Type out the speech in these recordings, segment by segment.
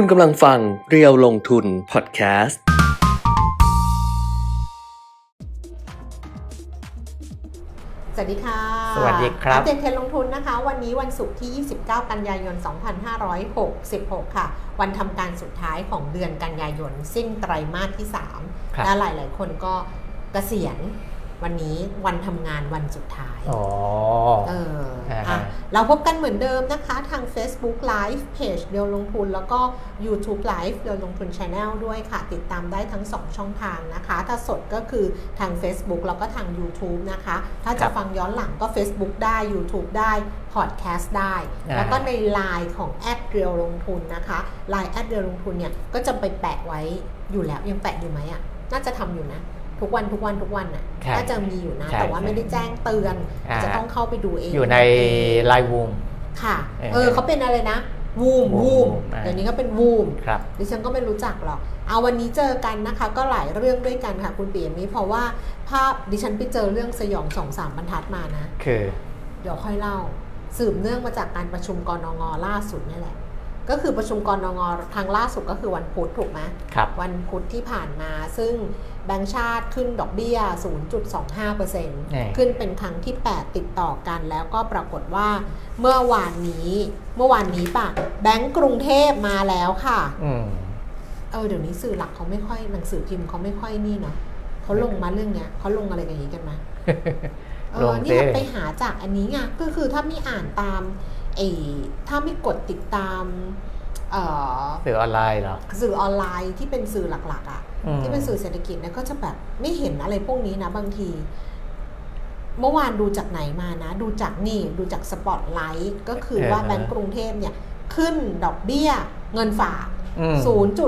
คุณกำลังฟังเรียวลงทุนพอดแคสต์ สวัสดีค่ะสวัสดีครับ อัปเดตเทรนด์ลงทุนนะคะ วันนี้วันศุกร์ที่ 29 กันยายน 2566 ค่ะ วันทำการสุดท้ายของเดือนกันยายน สิ้นไตรมาสที่ครับ3และหลาย ๆ คนก็เกษียณ วันนี้วันทำงานวันสุดท้ายอ๋อเอออ่าอะฮะเราพบกันเหมือนเดิมนะคะ ทาง Facebook Live Page เดียวลงทุน แล้วก็ YouTube Live เดียวลงทุน Channel ด้วยค่ะ ติดตามได้ทั้ง 2 ช่องทางนะคะ ถ้าสดก็คือทาง Facebook แล้วก็ทาง YouTube นะคะ ถ้าจะฟังย้อนหลังก็ Facebook ได้ YouTube ได้ Podcast ได้อ่าแล้วก็ใน Line ของแอดเรียวลงทุนนะคะ Line แอดเรียวลงทุนเนี่ยก็จะไปแปะไว้อยู่แล้วยังแปะอยู่ไหมอะน่าจะทำอยู่นะ ทุกวันทุกวันทุกวันน่ะใช่น่าจะมีอยู่นะใช่แต่ว่าไม่ได้แจ้งเตือนอ่าจะต้องเข้าไปดูเอง อยู่ในไลน์วูมค่ะ เออเออเขาเป็นอะไรนะวูมวูวูมมอ่าเดี๋ยวนี้ก็เป็นวูมครับดิฉันก็ไม่รู้จักหรอก เอาวันนี้เจอกันนะคะ ก็หลายเรื่องด้วยกันค่ะ คุณปียมีเพราะว่าภาพดิฉันไปเจอเรื่องสยองสองสามบรรทัดมานะ คือ เดี๋ยวค่อยเล่า สืบเนื่องมาจากการประชุมกรงงล่าสุดนี่แหละ ก็คือประชุมกรงงครั้งล่าสุดก็คือวันพุธถูกไหมครับวันพุธที่ผ่านมา ซึ่งแบงก์ชาติขึ้นดอกเบี้ย 0.25%ขึ้นเป็นครั้งที่ 8 ติดต่อกัน แล้วก็ปรากฏว่าเมื่อวานนี้เมื่อวานนี้ปะแบงก์กรุงเทพมาแล้วค่ะอืมเออเดี๋ยวนี้สื่อหลักเขาไม่ค่อยหนังสือพิมพ์เขาไม่ค่อยนี่เนาะเขาลงมาเรื่องเนี้ยเขาลงอะไรกันอย่างนี้กันมาเอลองสินี่ไปหาจากอันนี้ไงก็คือถ้าไม่อ่านตาม ไอ้ถ้าไม่กดติดตามเอ่อสื่อออนไลน์เหรอสื่อออนไลน์ที่เป็นสื่อหลัก ๆอะ่ะอืมที่เป็นสื่อเศรษฐกิจเนี่ยก็จะแบบไม่เห็นอะไรพวกนี้นะบางที เมื่อวานดูจากไหนมานะ ดูจากนี่ดูจากสปอตไลท์ก็คือว่าแบงก์กรุงเทพเนี่ย ขึ้นดอกเบี้ยเงินฝากอืม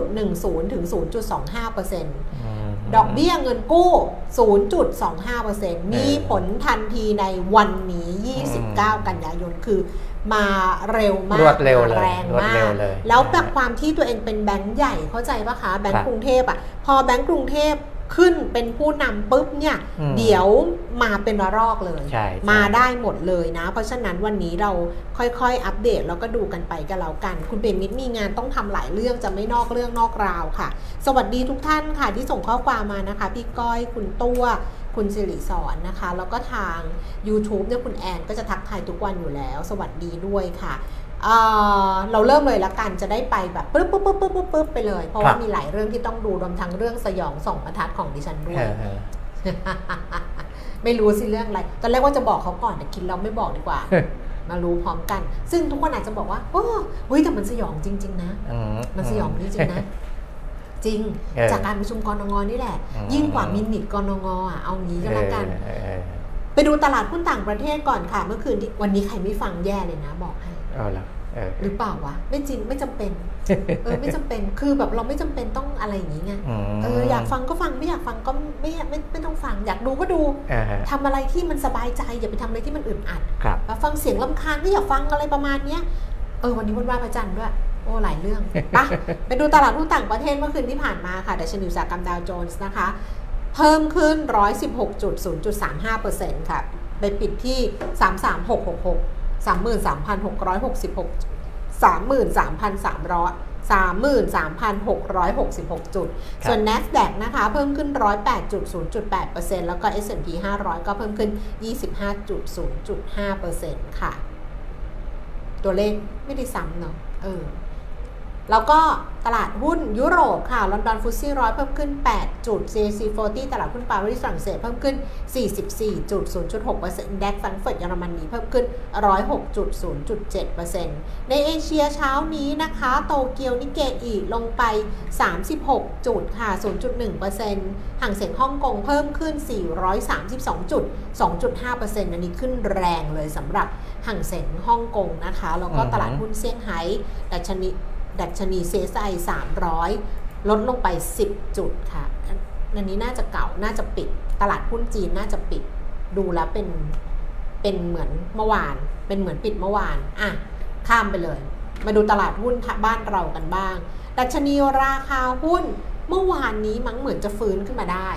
0.10 ถึง 0.25เปอร์เซ็นต์มดอกเบี้ยเงินกู้ 0.25%มีผลทันทีในวันนี้ 29 กันยายน คือ มาเร็วมากรวดเร็วเลยแรงรวดมาเร็กวเลยแล้วอ่าแบบความที่ตัวเองเป็นแบงก์ใหญ่เข้าใจปะคะแบงครัก์บกรุงเทพอะพอแบงก์กรุงเทพขึ้นเป็นผู้นำปุ๊บเนี่ยอืมเดี๋ยวมาเป็นระลอกเลยใช่ใช่มาได้หมดเลยนะ เพราะฉะนั้นวันนี้เราค่อยๆ อัปเดตแล้วก็ดูกันไปกันแล้วกัน คุณเบนมิตรมีงานต้องทำหลายเรื่องจะไม่นอกเรื่องนอกราวค่ะ สวัสดีทุกท่านค่ะที่ส่งข้อความมานะคะ พี่ก้อยคุณตัว คุณสิริสอนนะคะ แล้วก็ทาง YouTube เนี่ยคุณแอนก็จะทักทายทุกวันอยู่แล้ว สวัสดีด้วยค่ะเอ่อเราเริ่มเลยละกันจะได้ไปแบบปึ๊บปึ๊บปึ๊บปึ๊บปึ๊บปึ๊บไปเลย เพราะว่าครับมีหลายเรื่องที่ต้องดูรวมทั้งเรื่องสยองสองบรรทัดของดิฉันด้วเอยอเออไม่รู้สิเรื่องอะไร ตอนแรกว่าจะบอกเขาก่อนแต่คิดเราไม่บอกดีกว่า มารู้พร้อมกัน ซึ่งทุกคนอาจจะบอกว่าโอ้เฮ้ยแต่มันสยองจริง ๆ นะอืมันสยองจริงๆนะ จริงเออจากการประชุมกรงงนี่แหละอืมยิ่งกว่ามินิทกรงงอะเอางี้ก็แล้วกันเออเออไปดูตลาดหุ้นต่างประเทศก่อนค่ะ เมื่อคืนที่วันนี้ใครไม่ฟังแย่เลยนะบอกให้เอาละเออหรือเปล่าวะไม่จริงไม่จำเป็นเออไม่จำเป็นคือแบบเราไม่จำเป็นต้องอะไรอย่างนี้ไงมเอออยากฟังก็ฟังไม่อยากฟังก็ไม่ไม่ไม่ต้องฟัง อยากดูก็ดูเออฮะทำอะไรที่มันสบายใจ อย่าไปทำอะไรที่มันอึดอัดครับมาฟังเสียงลำคาญก็อยากฟังอะไรประมาณเนี้ยเออวันนี้วันไหว่าพระจันทร์ด้วยโอ้หลายเรื่องปะไปดูตลาดหุ้นต่างประเทศเมื่อคืนที่ผ่านมาค่ะดัชนีอุตสาหกรรมดาวโจนส์นะคะ เพิ่มขึ้น 116.0.35%ค่ะ ไปปิดที่ 33666 33,666 33,300 33,666 จุดครับส่วน NASDAQ นะคะ เพิ่มขึ้น 108.0.8%แล้วก็ S&P 500 ก็เพิ่มขึ้น 25.0.5%ค่ะ ตัวเลขไม่ได้ซ้ำเนาะเออ แล้วก็ตลาดหุ้นยุโรปค่ะ ลอนดอนฟุตซี่ร้อยเพิ่มขึ้น 8 จุด CAC 40 ตลาดหุ้นปารีสฝรั่งเศสเพิ่มขึ้น 44.0.6%แดกฟังเฟิร์ตเยอรมนีเพิ่มขึ้น 106.0.7%ในเอเชียเช้านี้นะคะ โตเกียวนิเกอีลงไป 36 จุดค่ะ 0.1%ห่างเสียงฮ่องกงเพิ่มขึ้น 432 จุด 2.5%อันนี้ขึ้นแรงเลยสำหรับห่างเสียงฮ่องกงนะคะ แล้วก็ตลาดหุ้นเซี่ยงไฮ้ดัชนี ดัชนีเซซไอ300 ลดลงไป 10 จุดค่ะ อันนี้น่าจะเก่า น่าจะปิด ตลาดหุ้นจีนน่าจะปิด ดูแล้วเป็น เป็นเหมือนเมื่อวาน เป็นเหมือนปิดเมื่อวาน อะ ข้ามไปเลย มาดูตลาดหุ้นบ้านเรากันบ้าง ดัชนีราคาหุ้นเมื่อวานนี้มั้งเหมือนจะฟื้นขึ้นมาได้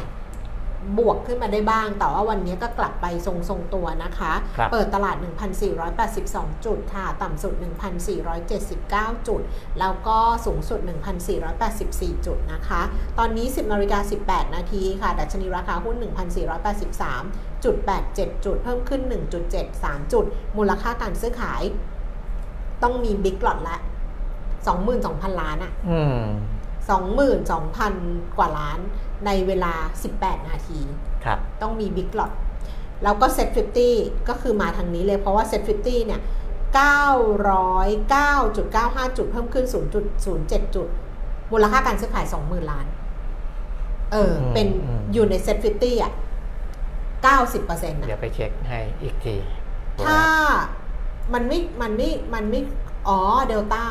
บวกขึ้นมาได้บ้าง แต่ว่าวันนี้ก็กลับไปทรงๆตัวนะคะครับเปิดตลาด 1,482 จุดค่ะ ต่ำสุด 1,479 จุด แล้วก็สูงสุด 1,484 จุดนะคะ ตอนนี้ 10นาฬิกา18 นาทีค่ะ ดัชนีราคาหุ้น 1,483จุด87 จุด เพิ่มขึ้น 1.73 จุด มูลค่าการซื้อขาย ต้องมีบิ๊กหลอดละ 22,000 ล้านอะอืม 22,000 กว่าล้านในเวลา 18 นาทีครับต้องมีบิ๊กหลอดแล้วก็เซ็ต50ก็คือมาทางนี้เลยเพราะว่าเซ็ต50เนี่ย909.95 จุดเพิ่มขึ้น 0.07 จุด มูลค่าการซื้อขาย 20,000 ล้าน เอออืมเป็นอืมอยู่ในเซ็ต50อะ 90%นะเดี๋ยวไปเช็คให้อีกที ถ้ามันไม่ มันไม่ มันไม่ อ๋อ เดลต้า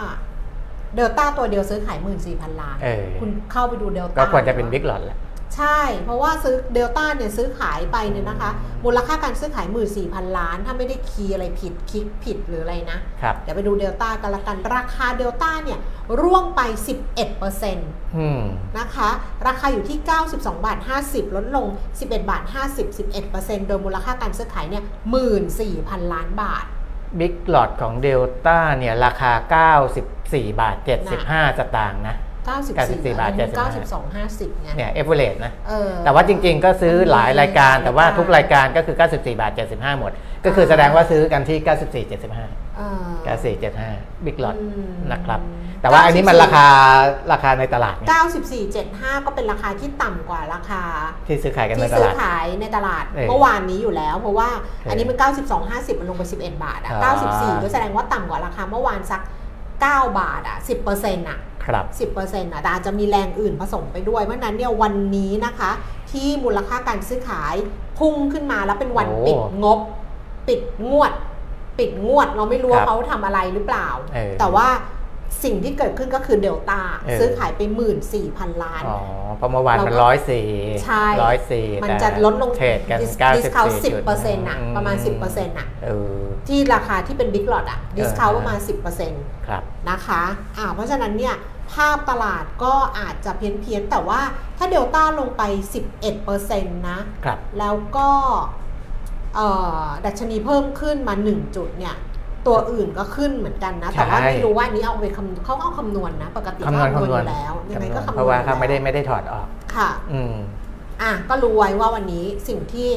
เดลต้าตัวเดียวซื้อขาย14,000ล้าน เออ คุณเข้าไปดูเดลต้าก็ควรจะเป็น big lot แหละ ใช่ เพราะว่าซื้อเดลต้าเนี่ยซื้อขายไปเนี่ยนะคะ มูลค่าการซื้อขาย14,000ล้าน ถ้าไม่ได้ key อะไรผิดคลิกผิดหรืออะไรนะ ครับ เดี๋ยวไปดูเดลต้ากันละกัน ราคาเดลต้าเนี่ยร่วงไป 11%อืมนะคะ ราคาอยู่ที่ 92บาท50 ลดลง 11บาท50 11%โดยมูลค่าการซื้อขายเนี่ย14,000 ล้านบาท big lot ของเดลต้าเนี่ยราคา 94 บาท 75 สตางค์นะ 94 94บาทอันนี้75 92 50ไงเนี่ย average นะเออแต่ว่าจริงๆ ก็ซื้อหลายรายการมีแต่ว่าหลายรายการทุกรายการก็คือ 94 บาท 75 หมด ก็คือแสดงว่าซื้อกันที่ 94 75เออ94 75บิ๊กหลอดอืมนะครับ แต่ว่าอันนี้มันราคาราคาในตลาดไง94.75 ก็เป็นราคาที่ต่ำกว่าราคา ที่ซื้อขายกันในที่ตซื้อลาดขายในตลาดเออเมื่อวานนี้อยู่แล้ว เพราะว่าเอออัอันนี้มัน 92.50 มันลงไป 11 บาทอะอ่า94 ก็แสดงว่าต่ำกว่าราคาเมื่อวานสัก 9 บาทอะ10%อะครับ10%อะแต่อาจจะมีแรงอื่นผสมไปด้วยเพราะฉะนั้นเนี่ยวันนี้นะคะ ที่มูลค่าการซื้อขายพุ่งขึ้นมาแล้วเป็นวันโอ้ปิดงบ ปิดงวด ปิดงวดเราไม่รู้ครัว่าบเขาทำอะไรหรือเปล่าเออแต่ว่า สิ่งที่เกิดขึ้นก็คือเดลต้าเออซื้อขายไป 14,000 ล้าน อ๋อเพราะเมื่อวานมันเราก็ร้อยสี่ใช่ร้อยสี่มันจะลดลงเทรดกันดิสเก้าดิสิสบคาวสี่สิบจุดเปอร์เซ็นต์อะประมาณอืสิบเปอร์เซ็นต์อะเออที่ราคาที่เป็นบิ๊กลอตอะดิสคาวประมาณสิบเปอร์เซ็นต์ครับนะคะอ่าเพราะฉะนั้นเนี่ยภาพตลาดก็อาจจะเพี้ยนเพียนๆแต่ว่าถ้าเดลต้าลงไป 11%นะครับแล้วก็เอ่อดัชนีเพิ่มขึ้นมา 1 จุดเนี่ย ตัวอื่นก็ขึ้นเหมือนกันนะ แต่ว่าใช่ไม่รู้ว่าอันนี้เอาไปคำเขาเอาคำนวณนะ ปกติคำนวณเขาคำนวณอยู่แล้วยังไงก็คำนวณเพราะว่าเขาอยู่ไม่ได้แล้วไม่ได้ถอดออกค่ะ อืมอะก็รู้ไว้ว่าวันนี้สิ่งที่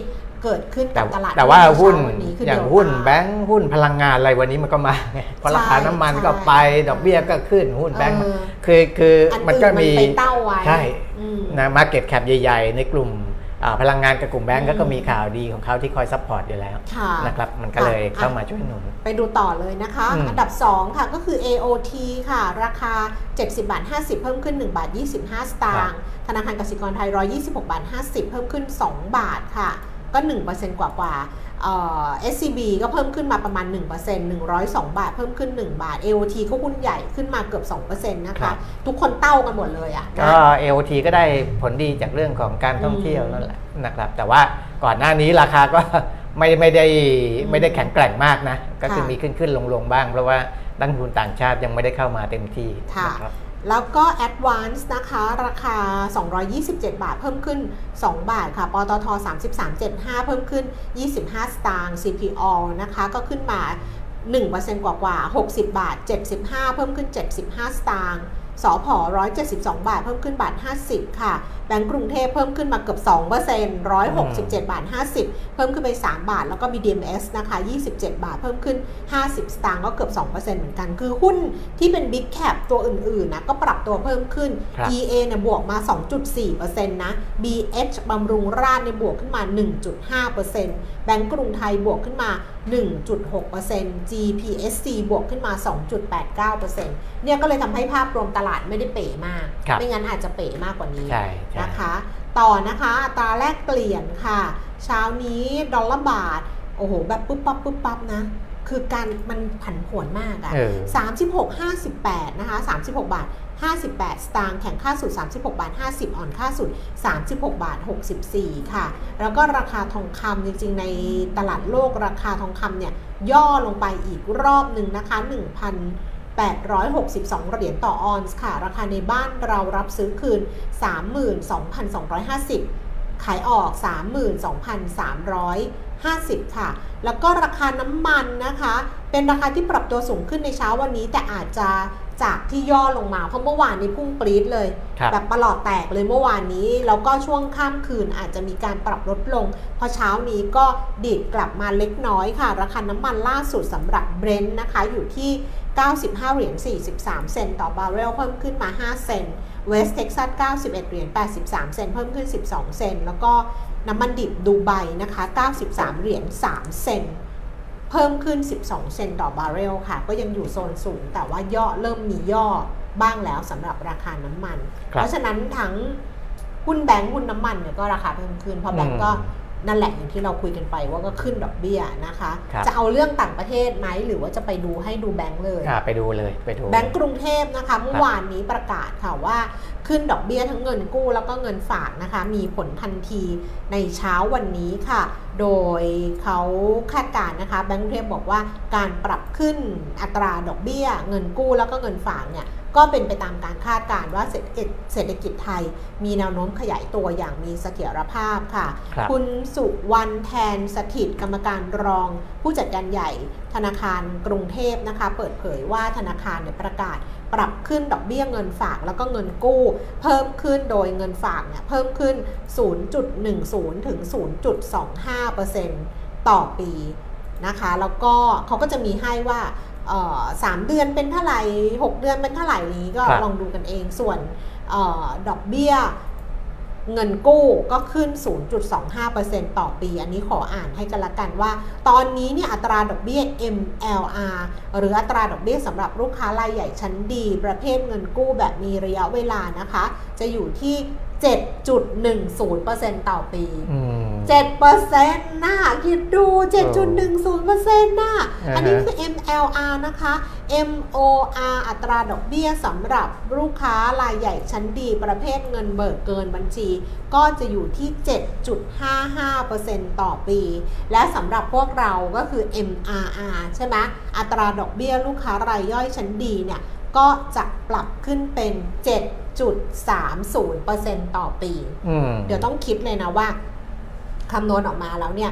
เกิดขึ้นแต่กับตลาดแต่ว่าหุ้นเช้วันนี้คืออย่างเดลต้หุ้นแบงค์หุ้นพลังงานอะไรวันนี้มันก็มาไงเพราะราคาน้ำมันก็ไปใช่ดอกเบี้ยก็ขึ้นหุ้นแบงค์เออคือคืออันมันอื่นก็มันมีไปเต้าไว้ใช่อืมนะ market cap ใหญ่ ๆ ในกลุ่มอ่า พลังงานกับกลุ่มแบงก์ก็ก็มีข่าวดีของเขาที่คอย support อยู่แล้วค่ะนะครับมันก็เลยค่ะเข้ามาช่วยหนุน ไปดูต่อเลยนะคะอืมอันดับ 2 ค่ะก็คือ AOT ค่ะ ราคา 70 บาท 50 เพิ่มขึ้น 1 บาท 25 สตางค์ธนาคารกสิกรไทย 126 บาท 50 เพิ่มขึ้น 2 บาทค่ะ ก็ 1%กว่ากว่าเอ่อ SCB ก็เพิ่มขึ้นมาประมาณ 1% 102 บาท เพิ่มขึ้น 1 บาท AOT ก็หุ้นใหญ่ขึ้นมาเกือบ 2%นะครัคะบทุกคนเต้ากันหมดเลยอะก็นะ AOT ก็ได้ผลดีจากเรื่องของการท่องเที่ยวอืมนั่นแหละนะครับ แต่ว่าก่อนหน้านี้ราคาก็ไม่ไม่ได้ไม่ได้แข็งแกร่งมากนะ ก็คือค่ะมีขึ้นขึ้นลงลงบ้าง เพราะว่านักลงทุนต่างชาติยังไม่ได้เข้ามาเต็มที่ค่ะนะครับ แล้วก็ Advance นะคะ ราคา 227 บาท เพิ่มขึ้น 2 บาทค่ะ ปตท 33.75 เพิ่มขึ้น 25 สตางค์ CPO นะคะ ก็ขึ้นมา 1%กว่ากว่า 60 บาท 75 เพิ่มขึ้น 75 สตางค์สพ172 บาท เพิ่มขึ้นบาท 50 ค่ะ บงก์กรุงเทพเพิ่มขึ้นมาเกือบ2% 167บาท50เพิ่มขึ้นไป 3 บาท แล้วก็ BDMs นะคะ27บาทเพิ่มขึ้น 50 สตางค์ก็เกือบ2%เหมือนกัน คือหุ้นที่เป็น Big Cap ตัวอื่นๆนะก็ปรับตัวเพิ่มขึ้นครับ EA เนี่ยบวกมา 2.4%นะ BH บำรุงราษฎร์เนี่ยบวกขึ้นมา 1.5%แบงก์กรุงไทยบวกขึ้นมา 1.6% GPSC บวกขึ้นมา 2.89%เนี่ยก็เลยทำให้ภาพรวมตลาดไม่ได้เป๋มากครับไม่งั้นอาจจะเป๋มากกว่านี้ใช่ใช่นะคะ ต่อนะคะอัตราแลกเปลี่ยนค่ะ เช้านี้ดอลลาร์บาท โอ้โห แบบปุ๊บปั๊บปุ๊บปั๊บนะคือการมันผันผวนมากอะเออ36 58นะคะ36บาท58สตางค์แข่งค่าสุด36บาท50อ่อนค่าสุด36บาท64ค่ะ แล้วก็ราคาทองคำจริงๆ ในตลาดโลกราคาทองคำเนี่ยย่อลงไปอีกรอบหนึ่งนะคะ 1,862 เหรียญต่อออนซ์ค่ะ ราคาในบ้านเรารับซื้อคืน 32,250 ขายออก 32,350 ค่ะ แล้วก็ราคาน้ำมันนะคะ เป็นราคาที่ปรับตัวสูงขึ้นในเช้าวันนี้ แต่อาจจะจากที่ย่อลงมา เพราะเมื่อวานนี้พุ่งปรี๊ดเลยครับแบบประหลอดแตกเลยเมื่อวานนี้ แล้วก็ช่วงข้ามคืนอาจจะมีการปรับลดลง พอเช้านี้ก็ดีดกลับมาเล็กน้อยค่ะ ราคาน้ำมันล่าสุดสำหรับเบรนท์นะคะอยู่ที่ 95 เหรียญ 43 เซนต์ต่อบาร์เรลเพิ่มขึ้นมา 5 เซนต์เวสต์เท็กซัส 91 เหรียญ 83 เซนต์เพิ่มขึ้น 12 เซนต์แล้วก็น้ำมันดิบดูไบนะคะ 93 เหรียญ 3 เซนต์เพิ่มขึ้น 12 เซนต์ต่อบาร์เรลค่ะ ก็ยังอยู่โซนสูง แต่ว่าย่อเริ่มมีย่อบ้างแล้วสำหรับราคาน้ำมันครับเพราะฉะนั้นทั้งหุ้นแบงก์หุ้นน้ำมันเนี่ยก็ราคาเพิ่มขึ้นเพราะแบงก์ก็อืม นั่นแหละอย่างที่เราคุยกันไปว่าก็ขึ้นดอกเบี้ยนะคะครับจะเอาเรื่องต่างประเทศไหมหรือว่าจะไปดูให้ดูแบงก์เลยอ่าไปดูเลยไปดูแบงก์กรุงเทพนะคะเมื่อวานนี้ประกาศค่ะว่าขึ้นดอกเบี้ยทั้งเงินกู้แล้วก็เงินฝากนะคะ มีผลทันทีในเช้าวันนี้ค่ะ โดยเขาคาดการณ์นะคะแบงก์กรุงเทพบอกว่าการปรับขึ้นอัตราดอกเบี้ย เงินกู้แล้วก็เงินฝากเนี่ย ก็เป็นไปตามการคาดการณ์ว่าเศรษฐกิจเศรษฐกิจไทย มีแนวโน้มขยายตัวอย่างมีเสถียรภาพค่ะครับคุณสุวรรณแทนสถิตกรรมการรอง ผู้จัดการใหญ่ ธนาคารกรุงเทพนะคะ เปิดเผยว่าธนาคารเนี่ยประกาศปรับขึ้นดอกเบี้ยเงินฝากแล้วก็เงินกู้ เพิ่มขึ้นโดยเงินฝากเนี่ยเพิ่มขึ้น 0.10 ถึง 0.25%ต่อปีนะคะ แล้วก็เขาก็จะมีให้ว่าเอ่อ สามเดือนเป็นเท่าไหร่6เดือนเป็นเท่าไหร่นี้ก็ครับลองดูกันเองส่วนเออดอกเบี้ยเงินกู้ก็ขึ้น 0.25%ต่อปี อันนี้ขออ่านให้กันละกันว่า ตอนนี้เนี่ยอัตราดอกเบี้ย MLR หรืออัตราดอกเบี้ยสำหรับลูกค้ารายใหญ่ชั้นดี ประเภทเงินกู้แบบมีระยะเวลานะคะ จะอยู่ที่ 7.10%ต่อปีอืม7%น่ะคิดดู 7.10%น่ะอ่าฮะอันนี้คือ MLR นะคะ MOR อัตราดอกเบี้ยสำหรับลูกค้ารายใหญ่ชั้นดีประเภทเงินเบิกเกินบัญชี ก็จะอยู่ที่ 7.55%ต่อปี และสำหรับพวกเราก็คือ MRR ใช่ไหมอัตราดอกเบี้ยลูกค้ารายย่อยชั้นดีเนี่ยก็จะปรับขึ้นเป็น 7.30%ต่อปีอืมเดี๋ยวต้องคิดเลยนะว่าคำนวณออกมาแล้วเนี่ย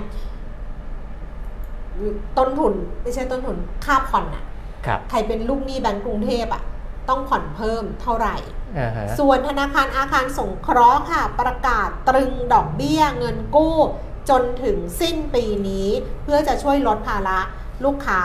ต้นทุนไม่ใช่ต้นทุนค่าผ่อนอะครับใครเป็นลูกหนี้แบงก์กรุงเทพอะต้องผ่อนเพิ่มเท่าไหร่อ่าฮะส่วนธนาคารอาคารสงเคราะห์ค่ะ ประกาศตรึงดอกเบี้ยเงินกู้ จนถึงสิ้นปีนี้ เพื่อจะช่วยลดภาระ ลูกค้า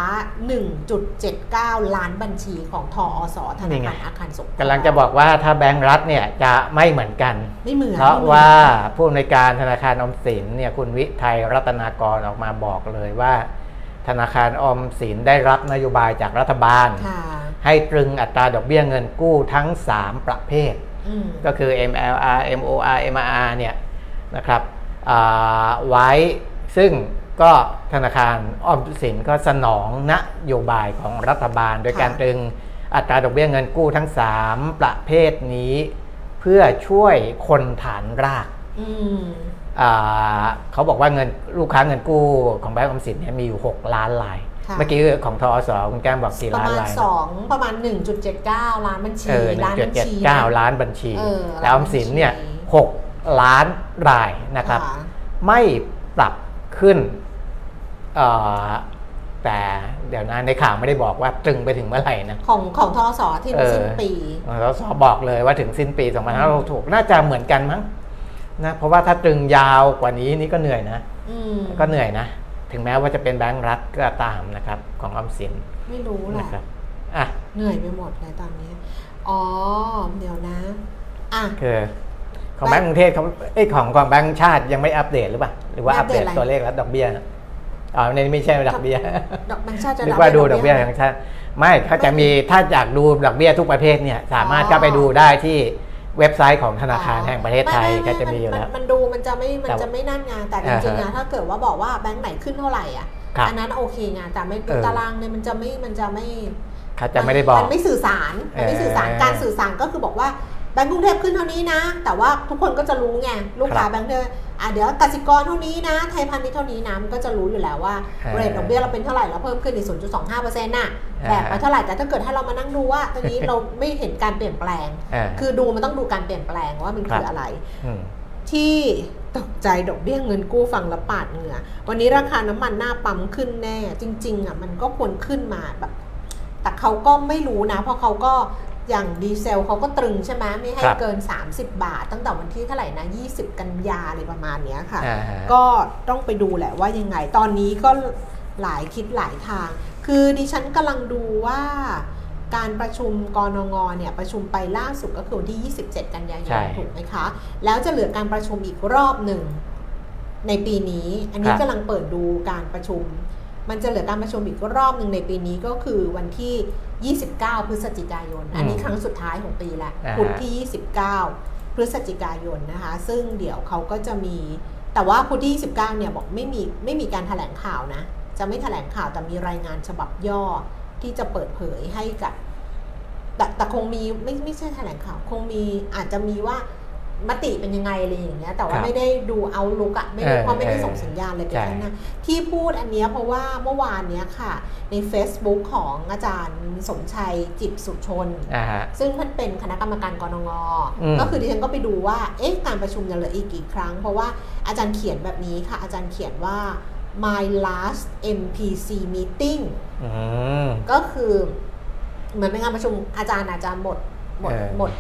1.79 ล้านบัญชีของทออสธนาคารอาคารสงเคราะห์กำลังจะบอกว่าถ้าแบงก์รัฐเนี่ยจะไม่เหมือนกัน ไม่เหมือนเพราะไม่หมือนว่าผู้อำนวยการธนาคารออมสินเนี่ยคุณวิทัยรัตนากรออกมาบอกเลยว่า ธนาคารออมสินได้รับนโยบายจากรัฐบาลค่ะให้ตรึงอัตราดอกเบี้ยเงินกู้ทั้ง 3 ประเภทอืมก็คือ MLR MOR MRR เนี่ยนะครับอ่าไว้ซึ่ง ก็ธนาคารออมสินก็สนองนโยบายของรัฐบาล โดยการตรึงอัตราดอกเบี้ยเงินกู้ทั้ง 3 ประเภทนี้ เพื่อช่วยคนฐานรากอืมอ่าเขาบอกว่าเงินลูกค้าเงินกู้ของแบงก์ออมสินเนี่ยมีอยู่ 6 ล้านรายค่ะเมื่อกี้ของทอสคุณแก้มบอกกี่ประล้านมาณรายนะสองประมาณ 1.79 ล้านบัญชีเออล้านบัญชีนะ1.79ล้านบัญชีเออแต่ออมสินเนี่ยล้านบัญชี6ล้านรายนะครับค่ะไม่ปรับขึ้นเอ่อ แต่เดี๋ยวนะในข่าวไม่ได้บอกว่าตรึงไปถึงเมื่อไหร่นะของของทอสที่เออสิ้นปีเราสอบอกเลยว่าถึงสิ้นปี2566น่าจะเหมือนกันมั้งนะเพราะว่าถ้าตรึงยาวกว่านี้นี่ก็เหนื่อยนะอืมก็เหนื่อยนะ ถึงแม้ว่าจะเป็นแบงก์รัฐก็ตามนะครับ ของออมสินไม่รู้แหนะละครับอะเหนื่อยไปหมดเลยตอนนี้ อ๋อ เดี๋ยวนะ อะคือของแบงก์กรุงเทพเขาเอ้ยของของแบงก์ชาติยังไม่อัปเดตหรือเปล่าหรือว่าไม่อัอัปปเดเดตตอะไรตัวเลขแล้วดอกเบี้ย อ๋อในนี้ไม่ใช่ดอกเบี้ยดอกแบงค์ชาติจะนึกว่าดูดอกเบี้ยะไรของชาติไม่เขาจะมีถ้าอยากดูดอกเบี้ยทุกประเภทเนี่ยสามารถอ๋อก็ไปดูได้ที่เว็บไซต์ของธนาคารแห่งประเทศไทยม่ก็ม่จะมีอยู่นแล้วมันดูมันจะไม่มันแต่จะไม่นั่นไงแต่จอ่าริงๆฮะนะถ้าเกิดว่าบอกว่าแบงค์ไหนขึ้นเท่าไหร่อะครับอันนั้นโอเคไงแต่ไม่เออตารางเนี่ยมันจะไม่มันจะไม่เขาจะไม่ได้บอกมันไม่สื่อสารมันไม่สื่อสารเออการสื่อสารก็คือบอกว่าแบงก์กรุงเทพขึ้นเท่านี้นะ แต่ว่าทุกคนก็จะรู้ไงลูกค้าครับแบงก์เทพ อะเดี๋ยวกสิกรเท่านี้นะ ไทยพาณิชย์เท่านี้นะมันก็จะรู้อยู่แล้วว่าเออเรทดอกเบี้ยเราเป็นเท่าไหร่แล้วเพิ่มขึ้นใน0.25เปอร์เซ็นต์น่ะเออแบบไปเท่าไหร่แต่ถ้าเกิดให้เรามานั่งดูว่าตอนนี้เราไม่เห็นการเปลี่ยนแปลงอ่าคือดูมันต้องดูการเปลี่ยนแปลงว่ามันครัคือบอะไรอืมที่ตกใจดอกเบี้ยเงินกู้ฟังแล้วปาดเหงื่อวันนี้ราคาน้ำมันหน้าปั๊มขึ้นแน่ จริง ๆอะมันก็ควรขึ้นมาแบบ แต่เขาก็ไม่รู้นะ เพราะเขาก็ อย่างดีเซลเขาก็ตรึงใช่ไหมไม่ให้ครับเกิน 30 บาท ตั้งแต่วันที่เท่าไหร่นะ 20 กันยาอะไรประมาณเนี้ยค่ะอ่าฮะก็ต้องไปดูแหละว่ายังไง ตอนนี้ก็หลายทิศหลายทาง คือดิฉันกำลังดูว่าการประชุมกรงงเนี่ยประชุมไปล่าสุดก็คือวันที่ 27 กันยายใช่นถูกไหมคะ แล้วจะเหลือการประชุมอีกรอบหนึ่งในปีนี้ อันนี้ครับกำลังเปิดดูการประชุม มันจะเหลือการประชุมอีกรอบหนึ่งในปีนี้ก็คือวันที่ 29 พฤศจิกายน อันนี้ครั้งสุดท้ายของปีแล้วอ่าฮะพุธที่ 29 พฤศจิกายนนะคะ ซึ่งเดี๋ยวเขาก็จะมี แต่ว่าพุธที่ 29 เนี่ยบอกไม่มีไม่มีการแถลงข่าวนะ จะไม่แถลงข่าวแต่มีรายงานฉบับย่อที่จะเปิดเผยให้กับแต่แต่คงมีไม่ไม่ใช่แถลงข่าว คงมีอาจจะมีว่า มติเป็นยังไงอะไรอย่างเงี้ยแต่ว่าครับไม่ได้ดูเอาลุกอะไม่ได้เออเพราะไม่ได้เออส่งสัญญาณเลยไปใช่ข้างหน้าที่พูดอันเนี้ยเพราะว่าเมื่อวานเนี้ยค่ะ ใน Facebook ของอาจารย์สมชัยจิตสุชนอ่าฮะซึ่งท่านเป็นคณะกรรมการกรงงอืมก็คือดิฉันก็ไปดูว่าเอ๊ะการประชุมจะเหลืออีกกี่ครั้ง เพราะว่าอาจารย์เขียนแบบนี้ค่ะ อาจารย์เขียนว่า my last MPC meeting อืมก็คือเหมือนเป็นการประชุมอาจารย์อาจารย์หมดหมดเออหมด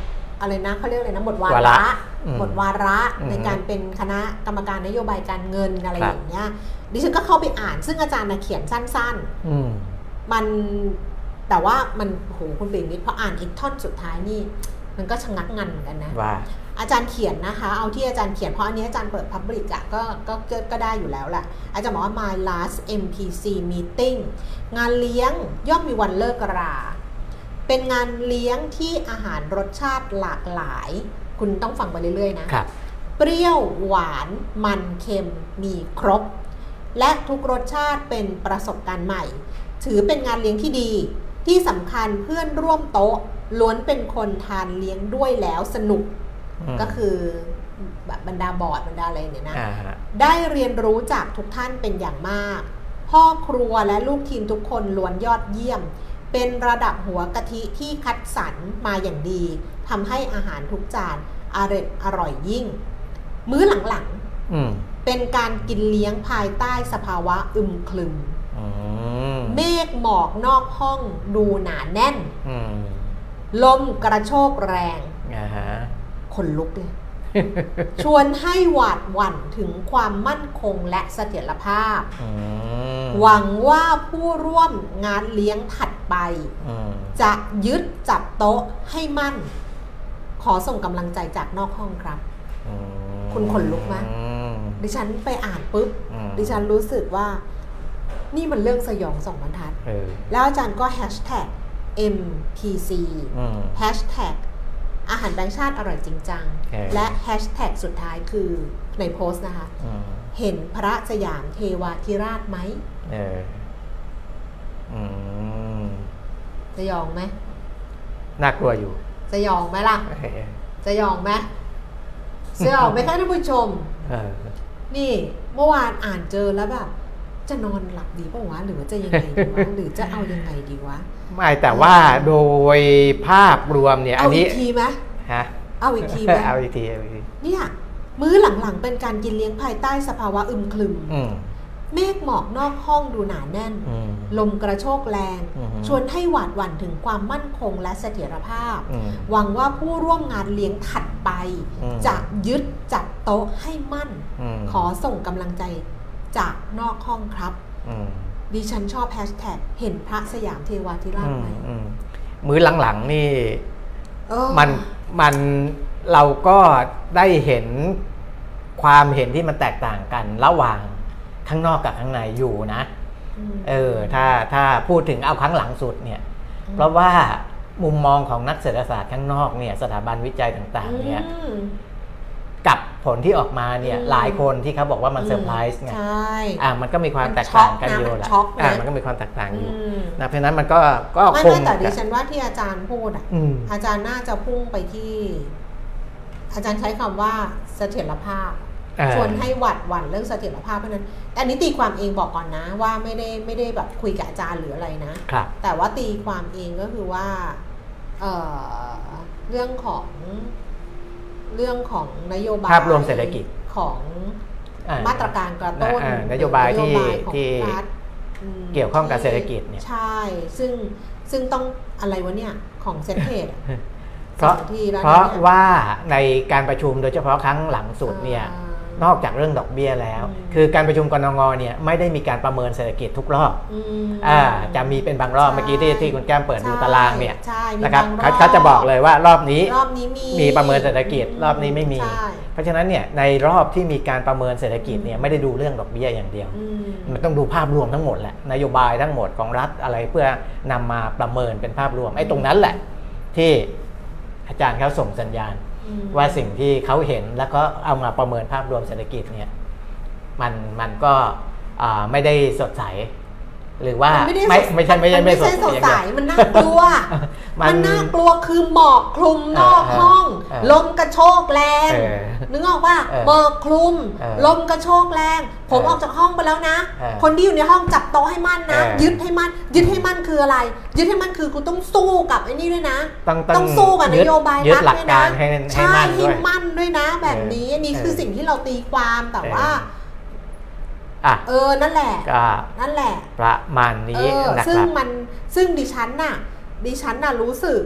อะไรนะเขาเรียกอะไรนะหมดวาวาระระอืมหมดวาระอืมในการเป็นคณะกรรมการนโยบายการเงินอะไรครัอบย่างเงี้ยดิฉันก็เข้าไปอ่าน ซึ่งอาจารย์นะเขียนสั้นๆอืมมันแต่ว่ามันโหคุณปิ่นนิดพออ่านอีกท่อนสุดท้ายนี่ มันก็ชะงักงันเหมือนกันนะว่าอาจารย์เขียนนะคะ เอาที่อาจารย์เขียนเพราะอันนี้อาจารย์เปิดพับลิกอะก็ก็ก็ก็ได้อยู่แล้วแหละอาจารย์บอกว่า my last MPC meeting งานเลี้ยงย่อมมีวันเลิกรา เป็นงานเลี้ยงที่อาหารรสชาติหลากหลาย คุณต้องฟังไปเรื่อยๆนะ ครับ เปรี้ยวหวานมันเค็มมีครบ และทุกรสชาติเป็นประสบการณ์ใหม่ ถือเป็นงานเลี้ยงที่ดี ที่สำคัญเพื่อนร่วมโต๊ะ ล้วนเป็นคนทานเลี้ยงด้วยแล้วสนุกอืมก็คือแบบบรรดาบอร์ดบรรดาอะไรเนี่ยนะอ่าฮะได้เรียนรู้จากทุกท่านเป็นอย่างมาก พ่อครัวและลูกทีมทุกคนล้วนยอดเยี่ยม เป็นระดับหัวกะทิที่คัดสรรมาอย่างดีทำให้อาหารทุกจานอร่อยอร่อยยิ่ง มื้อหลังอืมๆเป็นการกินเลี้ยงภายใต้สภาวะอึมครึมอืมเมฆหมอกนอกห้องดูหนาแน่นอืมลมกระโชกแรงอ่าฮะขนลุกเลย ชวนให้หวาดหวั่นถึงความมั่นคงและเสถียรภาพอืมหวังว่าผู้ร่วมงานเลี้ยงถัดไปอืมจะยึดจับโต๊ะให้มั่น ขอส่งกำลังใจจากนอกห้องครับอืมคุณขนลุกไหมอืมดิฉันไปอ่านปุ๊บอืมดิฉันรู้สึกว่า นี่มันเรื่องสยองสองบรรทัดเออแล้วอาจารย์ก็แฮชแท็ก MPC อืมแฮชแท็ก อาหารแบงค์ชาติอร่อยจริงจังเออและแฮชแท็กสุดท้ายคือในโพสต์นะคะอืมเห็นพระสยามเทวาธิราชไหมเอออืมจะยองไหมน่ากลัวอยู่ จะยองไหมล่ะเออจะยองไหมจะยองไหมคะท่านผู้ชมเออนี่เมื่อวานอ่านเจอแล้วแบบ จะนอนหลับดีป่าวะหรือว่าจะยังไงดีวะหรือจะเอายังไงดีวะ ไม่แต่ว่าโดยภาพรวมเนี่ยอัเอานอีนี้กทีไหมฮะเอาอีกทีไหมเอาอีกทีเอาอีกทีเนี่ยมื้อหลังๆเป็นการกินเลี้ยงภายใต้สภาวะอึมครึมอืมเมฆหมอกนอกห้องดูหนาแน่นอืมลมกระโชกแรงอือฮึชวนให้หวาดหวั่นถึงความมั่นคงและเสถียรภาพอืมหวังว่าผู้ร่วมงานเลี้ยงถัดไปอืมจะยึดจับโต๊ะให้มั่นอืมขอส่งกำลังใจ จากนอกห้องครับอืมดิฉันชอบแฮชแท็กเห็นพระสยามเทวาธิราชอืมไหมอืมมื้อหลังๆนี่เออมันมันเราก็ได้เห็นความเห็นที่มันแตกต่างกันระหว่างข้างนอกกับข้างในอยู่นะมเออถ้าถ้าพูดถึงเอาครั้งหลังสุดเนี่ย เพราะว่ามุมมองของนักเศรษฐศาสตร์ข้างนอกเนี่ย สถาบันวิจัยต่าง ๆ เนี่ยอืมกับ ผลที่ออกมาเนี่ยอืมหลายคนที่เขาบอกว่ามันเซอร์ไพรส์ไงใช่อ่ามันก็มีความมันแตกต่างกันช็อกนะอยู่มันแหละช็อกนะอ่ามันก็มีความแตกต่างอยู่อืมนะเพราะฉะนั้นมันก็ก็ไม่คงไม่แต่ดิจะฉันว่าที่อาจารย์พูดอะอืมอาจารย์น่าจะพุ่งไปที่ อาจารย์ใช้คำว่าเสถียรภาพเอ่อชวนให้หวัดหวั่นเรื่องเสถียรภาพเพราะฉะนั้นแต่อันนี้ตีความเองบอกก่อนนะ ว่าไม่ได้ไม่ได้แบบคุยกับอาจารย์หรืออะไรนะครับแต่ว่าตีความเองก็คือว่าเอ่อเรื่องของ เรื่องของนโยบายภาพรวมเศรษฐกิจของอ่ามาตรการกระตุ้นอ่านโยบายที่นโยของที่รัฐอืมเกี่ยวข้องกับเศรษฐกิจเนี่ยใช่ ซึ่งซึ่งต้องอะไรวะเนี่ยของเซ็นเทดเพราะสองทีแล้วนะเพราะเนี่ยว่าในการประชุมโดยเฉพาะครั้งหลังสุดเนี่ยอ่ นอกจากเรื่องดอกเบี้ยแล้วอืมคือการประชุมกรงงเนี่ยไม่ได้มีการประเมินเศรษฐกิจทุกรอบอืมอ่าจะมีเป็นบางรอบใช่เมื่อกี้ที่ที่คุณแก้มเปิดดูใช่ตารางเนี่ยใช่มีนะครับบางรเขาอบเขาจะบอกเลยว่ารอบนี้รอบนี้มีมีประเมินเศรษฐกิจรอบนี้ไม่มีใช่เพราะฉะนั้นเนี่ยในรอบที่มีการประเมินเศรษฐกิจเนี่ยไม่ได้ดูเรื่องดอกเบี้ยอย่างเดียวอืมมันต้องดูภาพรวมทั้งหมดแหละนโยบายทั้งหมดของรัฐอะไรเพื่อนำมาประเมินเป็นภาพรวมไอ้ตรงนั้นแหละที่อาจารย์เขาส่งสัญญาณอืม ว่าสิ่งที่เขาเห็นแล้วก็เอามาประเมินภาพรวมเศรษฐกิจเนี่ยมันมันก็ไม่ได้สดใส หรือว่ามันไม่ได้ไม่สดไม่ใช่ไม่ใช่มันไม่ใช่ไม่สสดดใสใสมันน่ากลัวมันมันน่ากลัวคือหมอกคลุมนอกเออห้องเออลมกระโชกแรงเออนึกออกป่ะเออหมอกคลุมเออลมกระโชกแรง ผมเออออกจากห้องไปแล้วนะเออคนที่อยู่ในห้องจับโต๊ะให้มั่นนะเออยึดให้มั่นยึดให้มั่นคืออะไร ยึดให้มั่นคือกูต้องสู้กับไอ้นี่ด้วยนะ ต้องต้องสู้กับนโยบายยึดรัฐหลักด้วยการนะให้ให้ใช่มั่นให้ด้วยมั่นด้วยนะ แบบนี้อันนี้คือเออสิ่งที่เราตีความแต่เออว่า อะเออนั่นแหละก็นั่นแหละ ประมาณเอนี้อนะซึ่คงรับมันซึ่งดิฉันน่ะ ดิฉันน่ะรู้สึก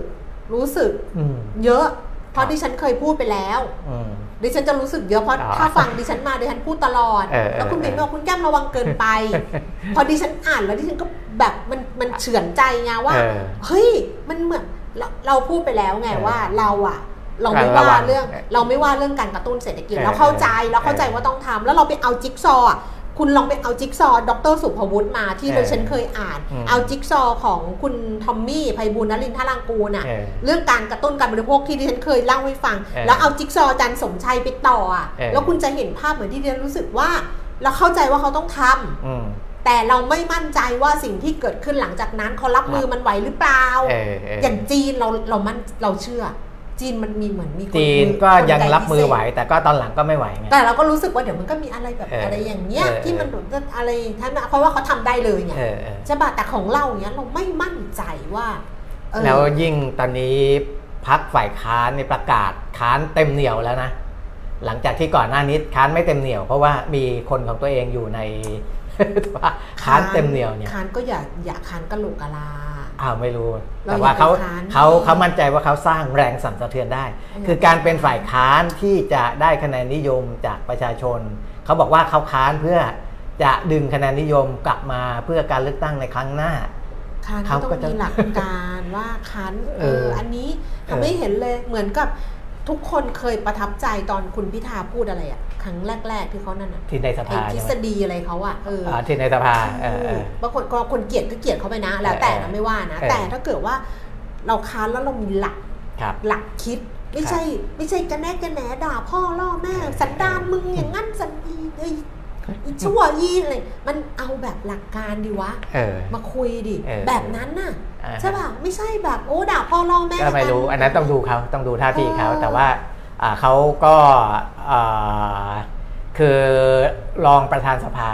รู้สึกอืมเยอะ เพครัราะบดิฉันเคยพูดไปแล้วอืมดิฉันจะรู้สึกเยอะเพราะอ๋อถ้าฟังดิฉันมาดิฉันพูดตลอดเออเออแล้วคุณเออบิ๊กบอกคุณแก้มระวังเกินไป พอดิฉันอ่านแล้วดิฉันก็แบบมันมันเฉือนใจไงว่าเออเฮ้ยมันเหมือนเราเราพูดไปแล้วไงเออว่าเราอะเราไม่ระวัว่างเรื่องเออเราไม่ว่าเรื่องการกระตุ้นเศรษฐกิจเออเราเข้าใจเราเข้าใจเออว่าต้องทำแล้วเราไปเอาจิ๊กซอว์อะ คุณลองไปเอาจิ๊กซอว์ดรสุภวุฒิมาที่เออดิฉันเคยอ่านอืมเอาจิ๊กซอว์ของคุณทอมมี่ไพบูลย์นรินทรางกูลอะเออเรื่องการกระตุ้นการบริโภคที่ดิฉันเคยเล่าให้ฟังเออแล้วเอาจิ๊กซอว์อาจันสมชัยไปต่ออะเออแล้วคุณจะเห็นภาพเหมือนที่ดิฉันรู้สึกว่า เราเข้าใจว่าเขาต้องทำอืมแต่เราไม่มั่นใจว่าสิ่งที่เกิดขึ้นหลังจากนั้นเขารับมือมันไหวหรือเปล่าเออเอออย่างจีนเราเรามันเราเชื่อ จีนมันมีเหมือนมีคจีนมือก็คนยังใจรับมือพิเศษไหว แต่ก็ตอนหลังก็ไม่ไหวไงแต่เราก็รู้สึกว่าเดี๋ยวมันก็มีอะไรแบบเออออะไรอย่างเงี้ยเออที่มันแบบอะไรท่านเพราะว่าเขาทำได้เลยไงเออเออใช่ป่ะแต่ของเราเนี้ยเราไม่มั่นใจว่าเออแล้วยิ่งตอนนี้พักฝ่ายค้านในประกาศค้านเต็มเหนียวแล้วนะหลังจากที่ก่อนหน้านี้ค้านไม่เต็มเหนียว เพราะว่ามีคนของตัวเองอยู่ในว่าค้านเต็มเหนียวเนี่ยค้านก็อย่าอย่าค้านกะโหลกกะลา อ้าวไม่รู้เราแต่ว่าเขาอย่าไปค้านเขาเขามั่นใจว่าเขาสร้างแรงสั่นสะเทือนได้อืมคือการเป็นฝ่ายค้านที่จะได้คะแนนนิยมจากประชาชน เขาบอกว่าเขาค้านเพื่อจะดึงคะแนนนิยมกลับมาเพื่อการเลือกตั้งในครั้งหน้าค้านเขาก็ก็ต้องจะมีหลักการว่าค้านเอเออออันนี้เออทำให้เห็นเลยเหมือนกับทุกคนเคยประทับใจตอนคุณพิธาพูดอะไรอะ ครั้งแรก ๆ ที่เขานั่นอะที่ในสไอ้ภาทฤใช่ไหษมฎีอะไรเขาอะเอออ่าที่ในสภาเออเออบางคนก็คนเกลียดก็เกลียดเขาไปนะ แล้วแต่เออนะไม่ว่านะเออแต่ถ้าเกิดว่าเราค้านแล้วเรามีหลักครับหลักคิดไม่ใช่ ไม่ใช่กระแนกกระแหนด่าพ่อล่อแม่เออสันดานมึงอย่างงั้นสันอีเอ้ยอีชั่วอีอะไรมันเอาแบบหลักการดีวะเออมาคุยดิเออแบบนั้นน่ะอ่าใช่ป่ะไม่ใใช่แบบโอ้ด่าพ่อล่อแม่ก็ไม่รู้กัอันนั้นต้องดูเขาต้องดูท่าทีเขาเออแต่ว่าอ่า เขาก็อ่าคือรองประธานสภา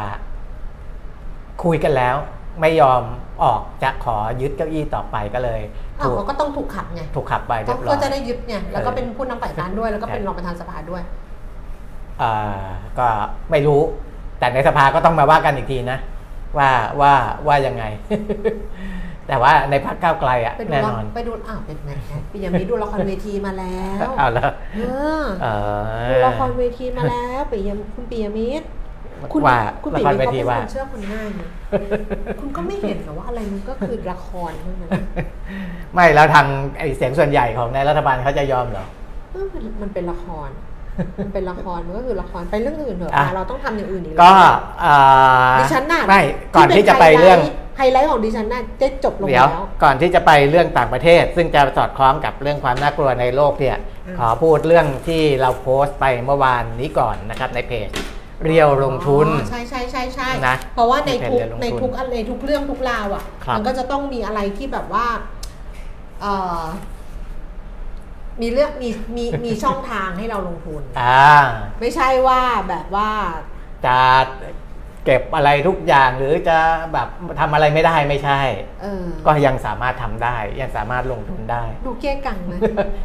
คุยกันแล้วไม่ยอมออกจะขอยึดเก้าอี้ต่อไปก็เลยอ้าวถูกเขาก็ต้องถูกขับไงถูกขับไปเรีก็ยบร้อก็ยจะได้ยึดไงแล้วก็เออเป็นผู้นำฝ่ายค้านด้วย แล้วก็เป็นใช่รองประธานสภาด้วยอ่าก็ไม่รู้ แต่ในสภาก็ต้องมาว่ากันอีกทีนะ ว่าว่าว่ายังไง แต่ว่าในพรรคก้าวไกลอะไปดูแน่ละนอน ไปดูอ้าวเป็นไงฮะปียมิตรดูละครเวทีมาแล้วเอาแล้วเออเอดูอละครเวทีมาแล้วปียมคุณปียมิตรคุณว่าคุณละปีคยรมิตเวรเขาทีเป็นว่าคนเชื่อคนง่ายนะคุณก็ไม่เห็นเหรอว่าอะไรมันก็คือละครเท่านั้นไม่แล้วทางไอเสียงส่วนใหญ่ของในรัฐบาลเขาจะยอมเหรอเออมันมันเป็นละคร มันเป็นละครมันก็คือละครไปเรื่องอื่นเถอะอะ เราต้องทำอย่างอื่นอีกก็แล้วอ่าดิฉันน่ะไม่ก่อนที่จะไปเรื่อง ไฮไลท์ของดิฉันน่ะได้จบลงเดี๋ยวแล้ว ก่อนที่จะไปเรื่องต่างประเทศ ซึ่งจะสอดคล้องกับเรื่องความน่ากลัวในโลกเนี่ยอืมขอพูดเรื่องที่เราโพสต์ไปเมื่อวานนี้ก่อนนะครับในเพจเรียวลงทุน อ๋อใช่ใช่ใช่ใช่นะเพราะว่าในในทุกแผนเรียนลงทุนในทุกอันในทุกเรื่องทุกราวอะ ครับ มันก็จะต้องมีอะไรที่แบบว่าเอ่อ มีเรื่องมีมีมีช่องทางให้เราลงทุน อ่า ไม่ใช่ว่าแบบว่าจะเก็บอะไรทุกอย่างหรือจะแบบทำอะไรไม่ได้ไม่ใช่ เออก็ยังสามารถทำได้ ยังสามารถลงทุนได้ ดูเก้กังนะ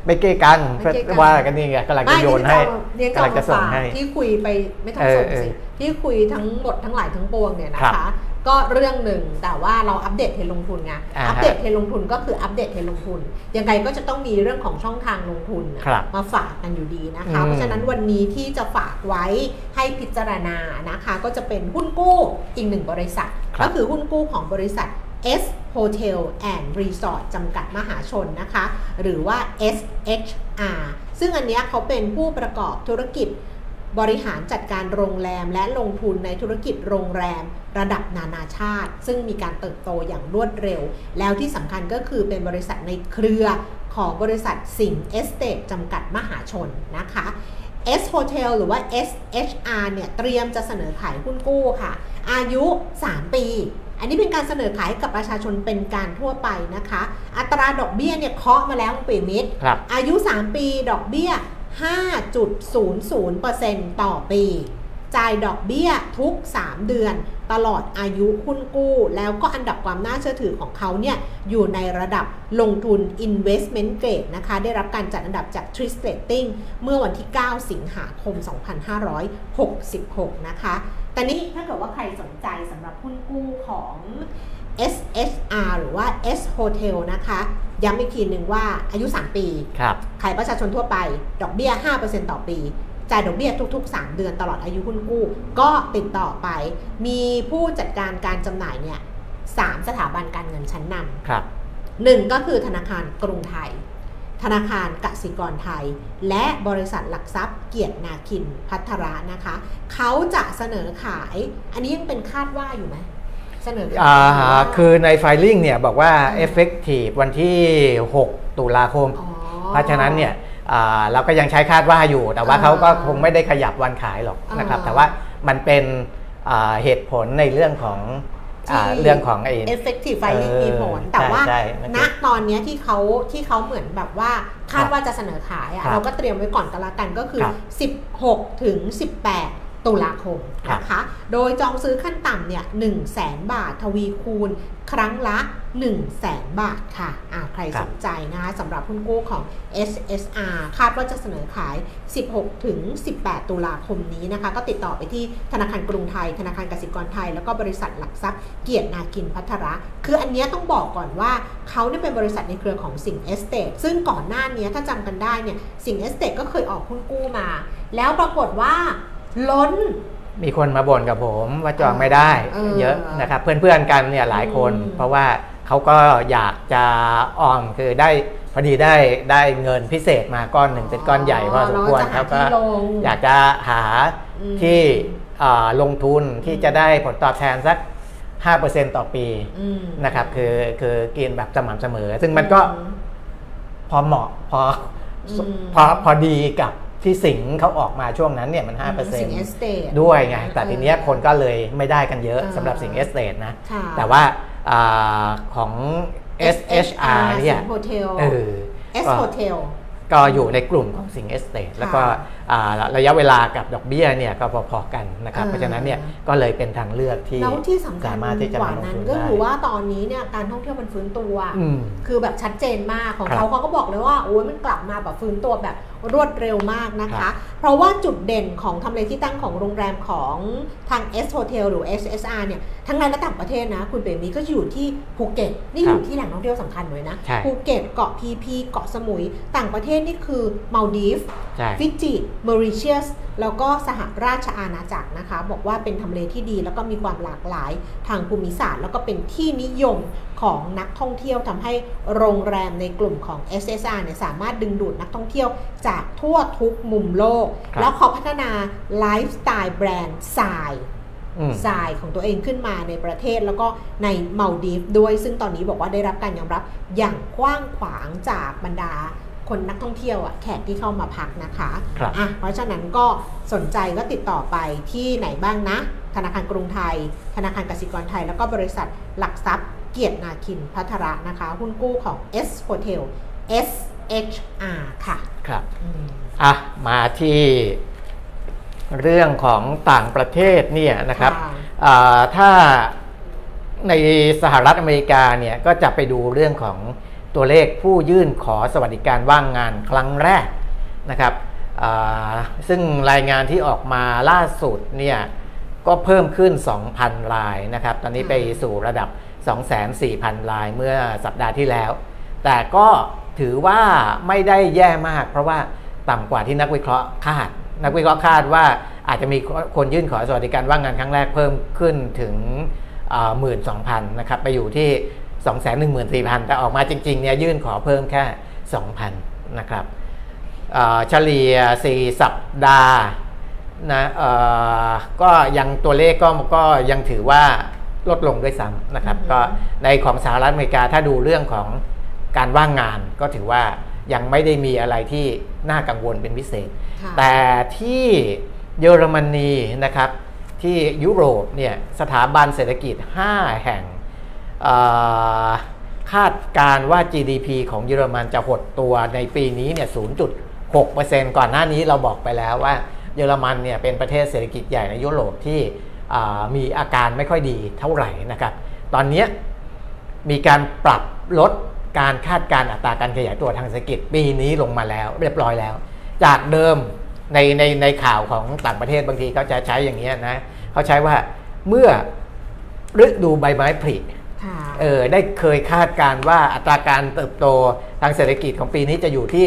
ไม่เก้กังไม่เก้กังว่ากันนี่ไงกำลังจะโยนให้เรียนกำลังจะส่งให้ ที่คุยไปไม่ต้องเออส่งเออสิที่คุยทั้งหมดทั้งหลายทั้งปวงเนี่ยนะครับ คะ ก็เรื่องหนึ่งแต่ว่าเราอัปเดตเทรนด์ลงทุนไงอ่าฮะอัปเดตเทรนด์ลงทุนก็คืออัปเดตเทรนด์ลงทุน ยังไงก็จะต้องมีเรื่องของช่องทางลงทุนน่ะครับมาฝากกันอยู่ดีนะคะอืมเพราะฉะนั้นวันนี้ที่จะฝากไว้ให้พิจารณานะคะ ก็จะเป็นหุ้นกู้อีกหนึ่งบริษัทครับก็คือหุ้นกู้ของบริษัท S Hotel and Resort จำกัดมหาชนนะคะ หรือว่า SHR ซึ่งอันเนี้ยเขาเป็นผู้ประกอบธุรกิจ บริหารจัดการโรงแรมและลงทุนในธุรกิจโรงแรมระดับนานาชาติ ซึ่งมีการเติบโตอย่างรวดเร็ว แล้วที่สำคัญก็คือเป็นบริษัทในเครือของบริษัทสิงห์เอสเตทจำกัดมหาชนนะคะ S Hotel หรือว่า SHR เนี่ยเตรียมจะเสนอขายหุ้นกู้ค่ะ อายุ 3 ปี อันนี้เป็นการเสนอขายให้กับประชาชนเป็นการทั่วไปนะคะ อัตราดอกเบี้ยเนี่ยเคาะมาแล้วคุณปีมิตรครับอายุ 3 ปีดอกเบี้ย 5.00%ต่อปี จ่ายดอกเบี้ยทุก 3 เดือน ตลอดอายุหุ้นกู้ แล้วก็อันดับความน่าเชื่อถือของเขาเนี่ย อยู่ในระดับลงทุน investment grade นะคะ ได้รับการจัดอันดับจาก t r i s Rating เมื่อวันที่ 9 สิงหาคม 2566 นะคะ แต่นี้ถ้าเกิดว่าใครสนใจสำหรับหุ้นกู้ของ SHR หรือว่า S Hotel นะคะ ย้ำอีกทีหนึ่งว่าอายุ 3 ปีครับขายประชาชนทั่วไป ดอกเบี้ย 5%ต่อปี จ่ายดอกเบี้ยทุก ๆ 3 เดือนตลอดอายุหุ้นกู้ ก็ติดต่อไป มีผู้จัดการการจำหน่ายเนี่ยสามสถาบันการเงินชั้นนครับำหนึ่งก็คือธนาคารกรุงไทย ธนาคารกสิกรไทย และบริษัทหลักทรัพย์เกียรตินาคินพัทระนะคะ เขาจะเสนอขาย อันนี้ยังเป็นคาดว่าอยู่ไหม เสนอขายอ่าหรือว่าคือในไฟลิ่งเนี่ยบอกว่าอืม effective วันที่ 6 ตุลาคมอ๋อเพราะฉะนั้นเนี่ยอ่าเราก็ยังใช้คาดว่าอยู่ แต่ว่าอ่าเขาก็คงไม่ได้ขยับวันขายหรอกนะครับอ่าแต่ว่ามันเป็นอ่าเหตุผลในเรื่องของอ่าที่เรื่องของไอ้ effective filing เออมีผล แต่ใช่ว่าใช่มันณคือตอนเนี้ยที่เขาที่เขาเหมือนแบบว่าคาดครับว่าจะเสนอขายครัอะ่ะบเราก็เตรียมไว้ก่อนกันละกันก็คือครับ16 ถึง 18 ตุลาคมครับนะคะ โดยจองซื้อขั้นต่ำเนี่ย1 0 0 0 0แบาททวีคูณ ครั้งละ 1 0 0 0 0แบาทค่ะอ่าใครครัสบนใจนะคะสำหรับหุ้นกู้ของ SSR คาดว่าจะเสนอขาย 16 ถึง 18 ตุลาคมนี้นะคะ ก็ติดต่อไปที่ธนาคารกรุงไทย ธนาคารกสิกรไทย แล้วก็บริษัทหลักทรัพย์เกียรตินาคินภัทร คืออันเนี้ยต้องบอกก่อนว่าเขาเนี่ยเป็นบริษัทในเครือของสิงห์เอสเตทซึ่งก่อนหน้าเนี้ยถ้าจำกันได้เนี่ยสิงห์เอสเตทก็เคยออกหุ้นกู้มา แล้วปรากฏว่า ล้น มีคนมาบ่นกับผมว่าจองไม่ได้เออเยอะนะครับ เพื่อนๆกันเนี่ยหลายคนอืมเพราะว่าเขาก็อยากจะออมคือได้พอดีได้ได้เงินพิเศษมาก้อนหนึ่งเป็นก้อนใหญ่พอสมควรแล้วจะหาเขาก็ที่ลงอยากจะหาอืมที่อ่าลงทุนที่จะได้ผลตอบแทนสัก 5%ต่อปีอืมนะครับ คือคือกินแบบสม่ำเสมอ ซึ่งมันก็อืมพอเหมาะพออมพอพอดีกับ ที่สิงห์เขาออกมาช่วงนั้นเนี่ยมัน5%สิงห์เอสเตทด้วยไง แต่ทีเนี้ยคนก็เลยไม่ได้กันเยอะเออสำหรับสิงห์เอสเตทนะค่ะแต่ว่าอาของ SHR เนี่ยสิงห์ Hotel เออ S ก็ Hotel ก็อยู่ในกลุ่มของสิงห์เอสเตทแล้วก็อ่าระยะเวลากับดอกเบี้ยเนี่ยก็พอๆกันนะครับเออเพราะฉะนั้นเนี่ยก็เลยเป็นทางเลือกที่แล้วที่สำคัญสามารถที่จะกว่ามาลงนั้นทุนก็ได้คือว่าตอนนี้เนี่ยการท่องเที่ยวมันฟื้นตัวอืมคือแบบชัดเจนมากของครับเขาเขาก็บอกเลยว่าโอ้ยมันกลับมาแบบฟื้นตัวแบบรวดเร็วมากนะครัคะบเพราะว่าจุดเด่นของทำเลที่ตั้งของโรงแรมของทาง S Hotel หรือ SHR เนี่ยทั้งในและต่างประเทศนะ คุณเปรมีก็อยู่ที่ภูเก็ตนี่อยู่ที่แหล่งท่องเที่ยวสำคัญเลยนะใช่ภูเก็ตเกาะพีพีเกาะสมุยต่างประเทศนี่คือมาลดีฟใช่ฟิจิมอริเชียสแล้วก็สหราชอาณาจักรนะคะ บอกว่าเป็นทำเลที่ดี แล้วก็มีความหลากหลายทางภูมิศาสตร์ แล้วก็เป็นที่นิยมของนักท่องเที่ยวทำให้โรงแรมในกลุ่มของ SSR เนี่ยสามารถดึงดูดนักท่องเที่ยวจากทั่วทุกมุมโลกครับแล้วเขาพัฒนาไลฟ์สไตล์แบรนด์ทรายอืมทรายของตัวเองขึ้นมาในประเทศแล้วก็ในมาลดีฟด้วย ซึ่งตอนนี้บอกว่าได้รับการยอมรับอย่างกว้างขวางจากบรรดา คนนักท่องเที่ยวอะแขกที่เข้ามาพักนะคะครับอะเพราะฉะนั้นก็สนใจก็ติดต่อไปที่ไหนบ้างนะ ธนาคารกรุงไทย ธนาคารกสิกรไทย แล้วก็บริษัทหลักทรัพย์เกียรตินาคินพัทระนะคะ หุ้นกู้ของ S Hotel SHR ค่ะครับอืมอะมาที่เรื่องของต่างประเทศเนี่ยนะครับค่ะอ่าถ้าในสหรัฐอเมริกาเนี่ยก็จะไปดูเรื่องของ ตัวเลขผู้ยื่นขอสวัสดิการว่างงานครั้งแรกนะครับซึ่งรายงานที่ออกมาล่าสุดเนี่ยก็เพิ่มขึ้น 2,000 รายนะครับ ตอนนี้ไปสู่ระดับ 2,400,000 รายเมื่อสัปดาห์ที่แล้ว แต่ก็ถือว่าไม่ได้แย่มาก เพราะว่าต่ำกว่าที่นักวิเคราะห์คาด นักวิเคราะห์คาดว่าอาจจะมีคนยื่นขอสวัสดิการว่างงานครั้งแรกเพิ่มขึ้นถึงหมื่นสองพันนะครับ ไปอยู่ที่ 2 1 4 0 0 0 แต่ออกมาจริงๆเนี่ยยื่นขอเพิ่มแค่ 2,000 นะครับเอ่อเฉลี่ย 4 สัปดาห์นะเอ่อก็ยังตัวเลขก็ก็ยังถือว่าลดลงด้วยซ้ำนะครับอือฮึก็ในของสหรัฐอเมริกาถ้าดูเรื่องของการว่างงานก็ถือว่ายังไม่ได้มีอะไรที่น่ากังวลเป็นพิเศษค่ะแต่ที่เยอรมนีนะครับที่ยุโรปเนี่ยสถาบันเศรษฐกิจ 5 แห่งเอ่อ คาดการว่า GDP ของเยอรมันจะหดตัวในปีนี้เนี่ย 0.6%ก่อนหน้านี้เราบอกไปแล้วว่าเยอรมันเนี่ยเป็นประเทศเศรษฐกิจใหญ่ในยุโรปที่มีอาการไม่ค่อยดีเท่าไหร่นะครับ ตอนนี้มีการปรับลดการคาดการอัตราการขยายตัวทางเศรษฐกิจปีนี้ลงมาแล้ว เรียบร้อยแล้ว จากเดิมในในในข่าวของต่างประเทศบางทีเขาจะใช้อย่างนี้ยนะเขาใช้ว่าเมื่อฤดูใบไม้ผลิ เออได้เคยคาดการณ์ว่าอัตราการเติบโตทางเศรษฐกิจของปีนี้จะอยู่ที่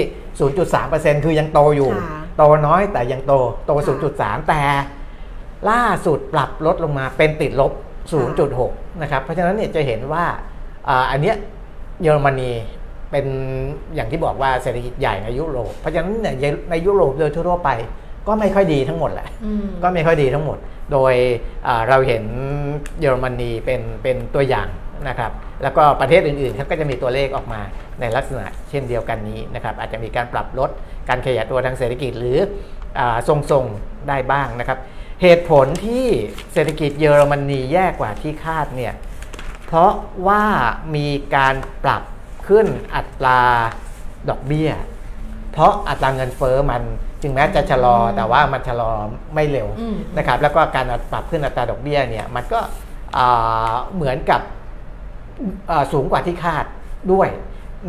0.3%คือยังโตอยู่ค่ะโตน้อยแต่ยังโตโตค่ะ0.3 แต่ล่าสุดปรับลดลงมาเป็นติดลบ 0.6 นะครับ เพราะฉะนั้นเนี่ยจะเห็นว่าอ่าอันเนี้ยเยอรมนีเป็นอย่างที่บอกว่าเศรษฐกิจใหญ่ในยุโรป เพราะฉะนั้นเนี่ยในยุโรปโดยทั่วๆไปก็ไม่ค่อยดีทั้งหมดแหละอืมก็ไม่ค่อยดีทั้งหมด โดยอ่าเราเห็นเยอรมนีเป็นเป็นตัวอย่าง นะครับแล้วก็ประเทศอื่นๆเขาก็จะมีตัวเลขออกมาในลักษณะเช่นเดียวกันนี้นะครับอาจจะมีการปรับลดการขยายตัวทางเศรษฐกิจหรืออาทรงๆได้บ้างนะครับ เหตุผลที่เศรษฐกิจเยอรมนีแย่กว่าที่คาดเนี่ยเพราะว่ามีการปรับขึ้นอัตราดอกเบี้ย เพราะอัตราเงินเฟอ้อมันถึงแม้จะชะลอแต่ว่ามันชะลอไม่เร็วอืมนะครับแล้วก็การปรับขึ้นอัตราดอกเบี้ยเนี่ยมันก็อ่าเหมือนกับอ่า สูงกว่าที่คาดด้วย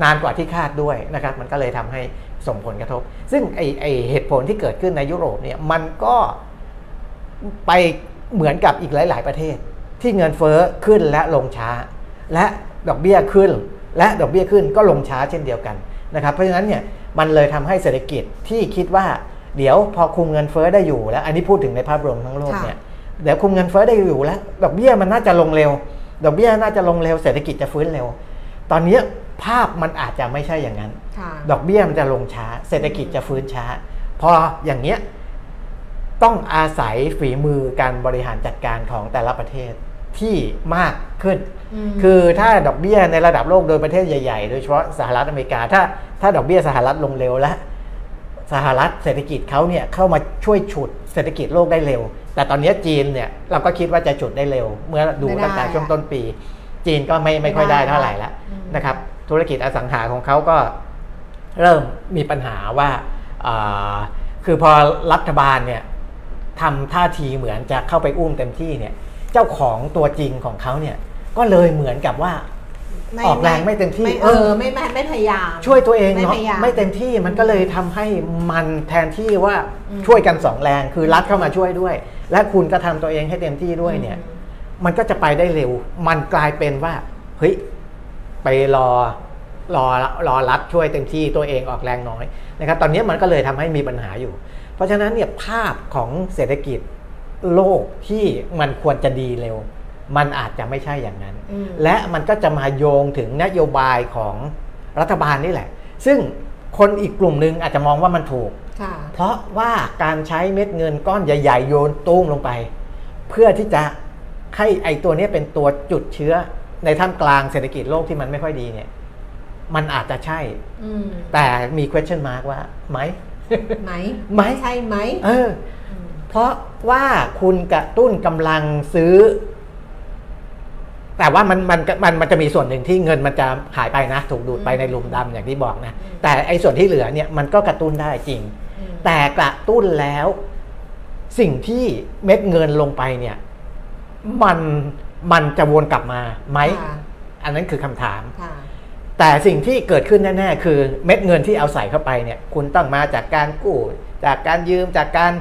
นานกว่าที่คาดด้วยนะครับ มันก็เลยทำให้ส่งผลกระทบ ซึ่งไอไอเหตุผลที่เกิดขึ้นในยุโรปเนี่ยมันก็ไปเหมือนกับอีกหลาย ๆ ประเทศ ที่เงินเฟ้อขึ้นและลงช้า และดอกเบี้ยขึ้น และดอกเบี้ยขึ้นก็ลงช้าเช่นเดียวกันนะครับ เพราะฉะนั้นเนี่ยมันเลยทำให้เศรษฐกิจที่คิดว่าเดี๋ยวพอคุมเงินเฟ้อได้อยู่แล้ว อันนี้พูดถึงในภาพรวมทั้งโลกเนี่ยเดี๋ยวคุมเงินเฟ้อได้อยู่แล้วดอกเบี้ยมันน่าจะลงเร็ว ดอกเบี้ยน่าจะลงเร็วเศรษฐกิจจะฟื้นเร็ว ตอนนี้ภาพมันอาจจะไม่ใช่อย่างนั้นค่ะดอกเบี้ยมันจะลงช้า เศรษฐกิจจะฟื้นช้า พออย่างเนี้ยต้องอาศัยฝีมือการบริหารจัดการของแต่ละประเทศที่มากขึ้นอืมคือถ้าดอกเบี้ยในระดับโลกโดยประเทศใหญ่ๆ โดยเฉพาะสหรัฐอเมริกา ถ้าถ้าดอกเบี้ยสหรัฐลงเร็วและสหรัฐเศรษฐกิจเขาเนี่ยเข้ามาช่วยฉุดเศรษฐกิจโลกได้เร็ว แต่ตอนนี้จีนเนี่ยเราก็คิดว่าจะฉุดได้เร็ว เมื่อดูไม่ได้ตั้งแต่อะช่วงต้นปี จีนก็ไม่ไม่ค่อยไม่ได้ได้เท่าไหร่ละอืมนะครับธุรกิจอสังหาของเขาก็เริ่มมีปัญหาว่าอ่าคือพอรัฐบาลเนี่ยทำท่าทีเหมือนจะเข้าไปอุ้มเต็มที่เนี่ยเจ้าของตัวจริงของเขาเนี่ยก็เลยเหมือนกับว่าออกแรงไม่เต็มที่ไม่เอเอออไม่ไม่ไม่พยายาม ช่วยตัวเองไม่เนาะพยายามไม่เต็มที่มันก็เลยทำให้มันแทนที่ว่าอืมช่วยกันสองแรงคือรัฐเข้ามาช่วยด้วย และคุณก็ทำตัวเองให้เต็มที่ด้วยเนี่ย มันก็จะไปได้เร็ว มันกลายเป็นว่าเฮ้ยไปรอรอรอรัฐช่วยเต็มที่ตัวเองออกแรงน้อยนะครับ ตอนนี้มันก็เลยทำให้มีปัญหาอยู่ เพราะฉะนั้นเนี่ยภาพของเศรษฐกิจโลกที่มันควรจะดีเร็ว มันอาจจะไม่ใช่อย่างนั้นอืมและมันก็จะมาโยงถึงนโยบายของรัฐบาลนี่แหละ ซึ่งคนอีกกลุ่มหนึ่งอาจจะมองว่ามันถูกค่ะ เพราะว่าการใช้เม็ดเงินก้อนใหญ่ ๆ โยนตุ้มลงไป เพื่อที่จะให้ไอตัวเนี้ยเป็นตัวจุดเชื้อในท่ามกลางเศรษฐกิจโลกที่มันไม่ค่อยดีเนี่ย มันอาจจะใช่อืมแต่มี question mark ว่าไหมไหมไหมใช่ไหมเออ เพราะว่าคุณกระตุ้นกำลังซื้อ แต่ว่ามันมันมันมันจะมีส่วนหนึ่งที่เงินมันจะหายไปนะ ถูกดูดไปในหลุมดำอย่างที่บอกนะ แต่ไอ้ส่วนที่เหลือเนี่ยมันก็กระตุ้นได้จริงอืม แต่กระตุ้นแล้ว สิ่งที่เม็ดเงินลงไปเนี่ยมันมันจะวนกลับมาไหมค่ะอันนั้นคือคำถามค่ะแต่สิ่งที่เกิดขึ้นแน่ๆ คือเม็ดเงินที่เอาใส่เข้าไปเนี่ย คุณต้องมาจากการกู้ จากการยืม จากการ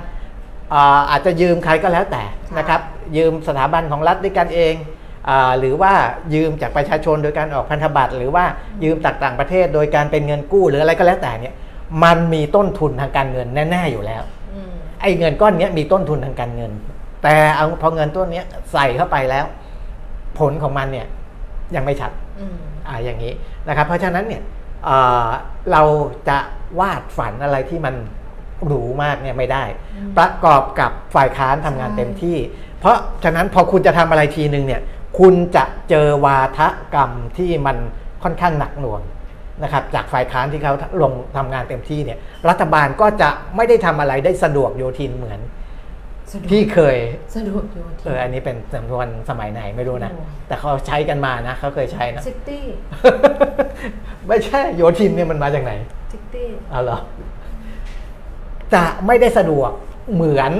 อ่าอาจจะยืมใครก็แล้วแต่ค่ะนะครับ ยืมสถาบันของรัฐด้วยกันเองอาหรือว่ายืมจากประชาชนโดยการออกพันธบัตร หรือว่ายืมจากต่างประเทศโดยการเป็นเงินกู้หรืออะไรก็แล้วแต่เนี่ย มันมีต้นทุนทางการเงินแน่ๆอยู่แล้วอืมไอ้เงินก้อนเนี้ยมีต้นทุนทางการเงิน แต่เอาพอเงินต้นเนี้ยใส่เข้าไปแล้ว ผลของมันเนี่ยยังไม่ชัดอืมอ่าอย่างนี้นะครับ เพราะฉะนั้นเนี่ยเอ่อเราจะวาดฝันอะไรที่มันหรูมากเนี่ยไม่ได้อืมประกอบกับฝ่ายค้านทำงานใช่เต็มที่ เพราะฉะนั้นพอคุณจะทำอะไรทีนึงเนี่ย คุณจะเจอวาทกรรมที่มันค่อนข้างหนักหน่วง นะครับจากฝ่ายค้านที่เขาลงทำงานเต็มที่เนี่ยรัฐบาลก็จะไม่ได้ทำอะไรได้สะดวกโยทินเหมือนสะดวกที่เคยสะดวกโยธินเอออันนี้เป็นสำนวนสมัยไหนไม่รู้นะโอ้แต่เขาใช้กันมานะเขาเคยใช้นะ city ไม่ใช่โยธินเนี่ยมันมาจากไหน city เอาเหรอจะไม่ได้สะดวกเหมือน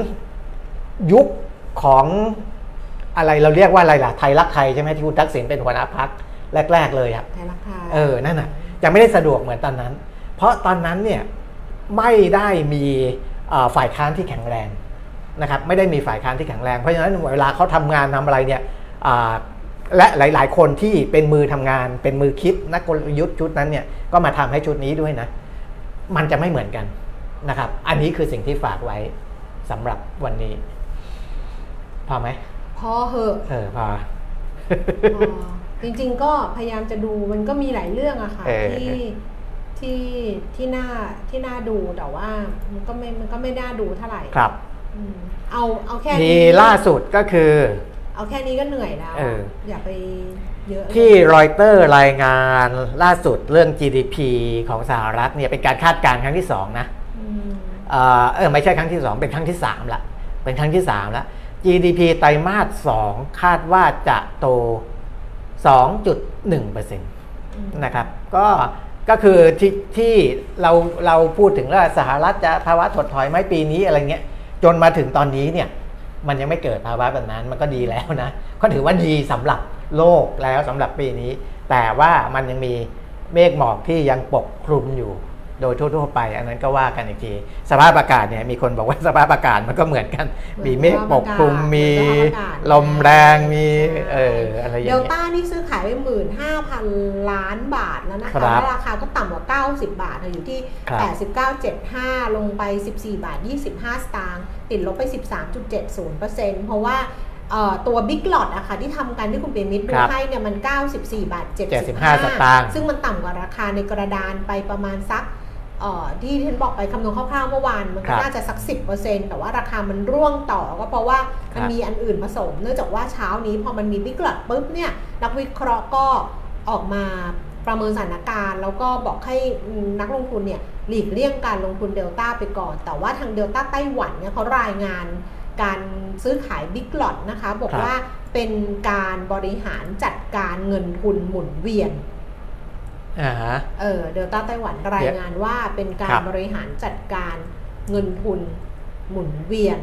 ยุคของอะไรเราเรียกว่าอะไรล่ะไทยรักไทยใช่ไหมที่คุณทักษิณเป็นหัวหน้าพรรคแรก ๆ เลยอะไทยรักไทยเออนั่นน่ะ จะไม่ได้สะดวกเหมือนตอนนั้น เพราะตอนนั้นเนี่ยไม่ได้มีเอ่อฝ่ายค้านที่แข็งแรงนะครับไม่ได้มีฝ่ายค้านที่แข็งแรง เพราะฉะนั้นเวลาเขาทำงานทำอะไรเนี่ยอ่าและหลาย ๆ คนที่เป็นมือทำงาน เป็นมือคิดนักกลยุทธ์ชุดนั้นเนี่ยก็มาทำให้ชุดนี้ด้วยนะ มันจะไม่เหมือนกันนะครับ อันนี้คือสิ่งที่ฝากไว้สำหรับวันนี้ พอไหมพอเหอะเออพอพอ จริงๆก็พยายามจะดูมันก็มีหลายเรื่องอะค่ะเออที่ที่ที่น่าที่น่าดูแต่ว่ามันก็ไม่มันก็ไม่น่าดูเท่าไหร่ครับอืมเอาเอาแค่ทีนี้ล่าสุดก็คือ เอาแค่นี้ก็เหนื่อยแล้วเอออย่าไปเยอะเลยที่รอยเตอร์รายงานล่าสุดเรื่อง GDP ของสหรัฐเนี่ยเป็นการคาดการณ์ครั้งที่2นะอืมเออเออไม่ใช่ครั้งที่2เป็นครั้งที่3ละเป็นครั้งที่3ละ GDP ไตรมาส2คาดว่าจะโต 2.1%นะครับก็ก็คือที่ที่เราเราพูดถึงว่าสหรัฐจะภาวะถดถอยไหมปีนี้อะไรเงี้ยจนมาถึงตอนนี้เนี่ยมันยังไม่เกิดภาวะแบบนั้นมันก็ดีแล้วนะก็ถือว่าดีสำหรับโลกแล้วสำหรับปีนี้ แต่ว่ามันยังมีเมฆหมอกที่ยังปกคลุมอยู่ โดยทั่วๆไป อันนั้นก็ว่ากันอีกที สภาพอากาศเนี่ยมีคนบอกว่าสภาพอากาศมันก็เหมือนกัน มีเมฆปกคลุมมีลมแรงมีเอออะไรอย่างเดลเงี้ยต้านี่ซื้อขายไปหมื่นห้าพันล้านบาทแล้วนะครัคะบแล้วราคาก็ต่ำกว่า 90 บาทค่ะอยู่ที่ครับ89.75 ลงไป 14 บาท 25 สตางค์ติดลบไป 13.70%เพราะว่าเอ่อตัวบิ๊กหลอดอะค่ะที่ทำกันที่คุณเปียมิตรดูครับให้เนี่ยมัน 94 บาท 75 สตางค์ซึ่งมันต่ำกว่าราคาในกระดานไปประมาณสักเอ่อ ที่ที่ฉันบอกไปคำนวณคร่าวๆเมื่อวานมันครัก็บน่าจะสัก 10%แต่ว่าราคามันร่วงต่อก็เพราะว่ามันครับมีอันอื่นผสม เนื่องจากว่าเช้านี้พอมันมี big lot ปุ๊บเนี่ยนักวิเคราะห์ก็ออกมาประเมินสถานการณ์ แล้วก็บอกให้นักลงทุนเนี่ยหลีกเลี่ยงการลงทุนเดลต้าไปก่อน แต่ว่าทางเดลต้าไต้หวันเนี่ยเขารายงานการซื้อขาย big lot นะคะ บอกครับว่าเป็นการบริหารจัดการเงินทุนหมุนเวียนอ่าฮะ เออเดลต้าไต้หวันรายงานว่าเป็นการครับบริหารจัดการเงินทุนหมุนเวียน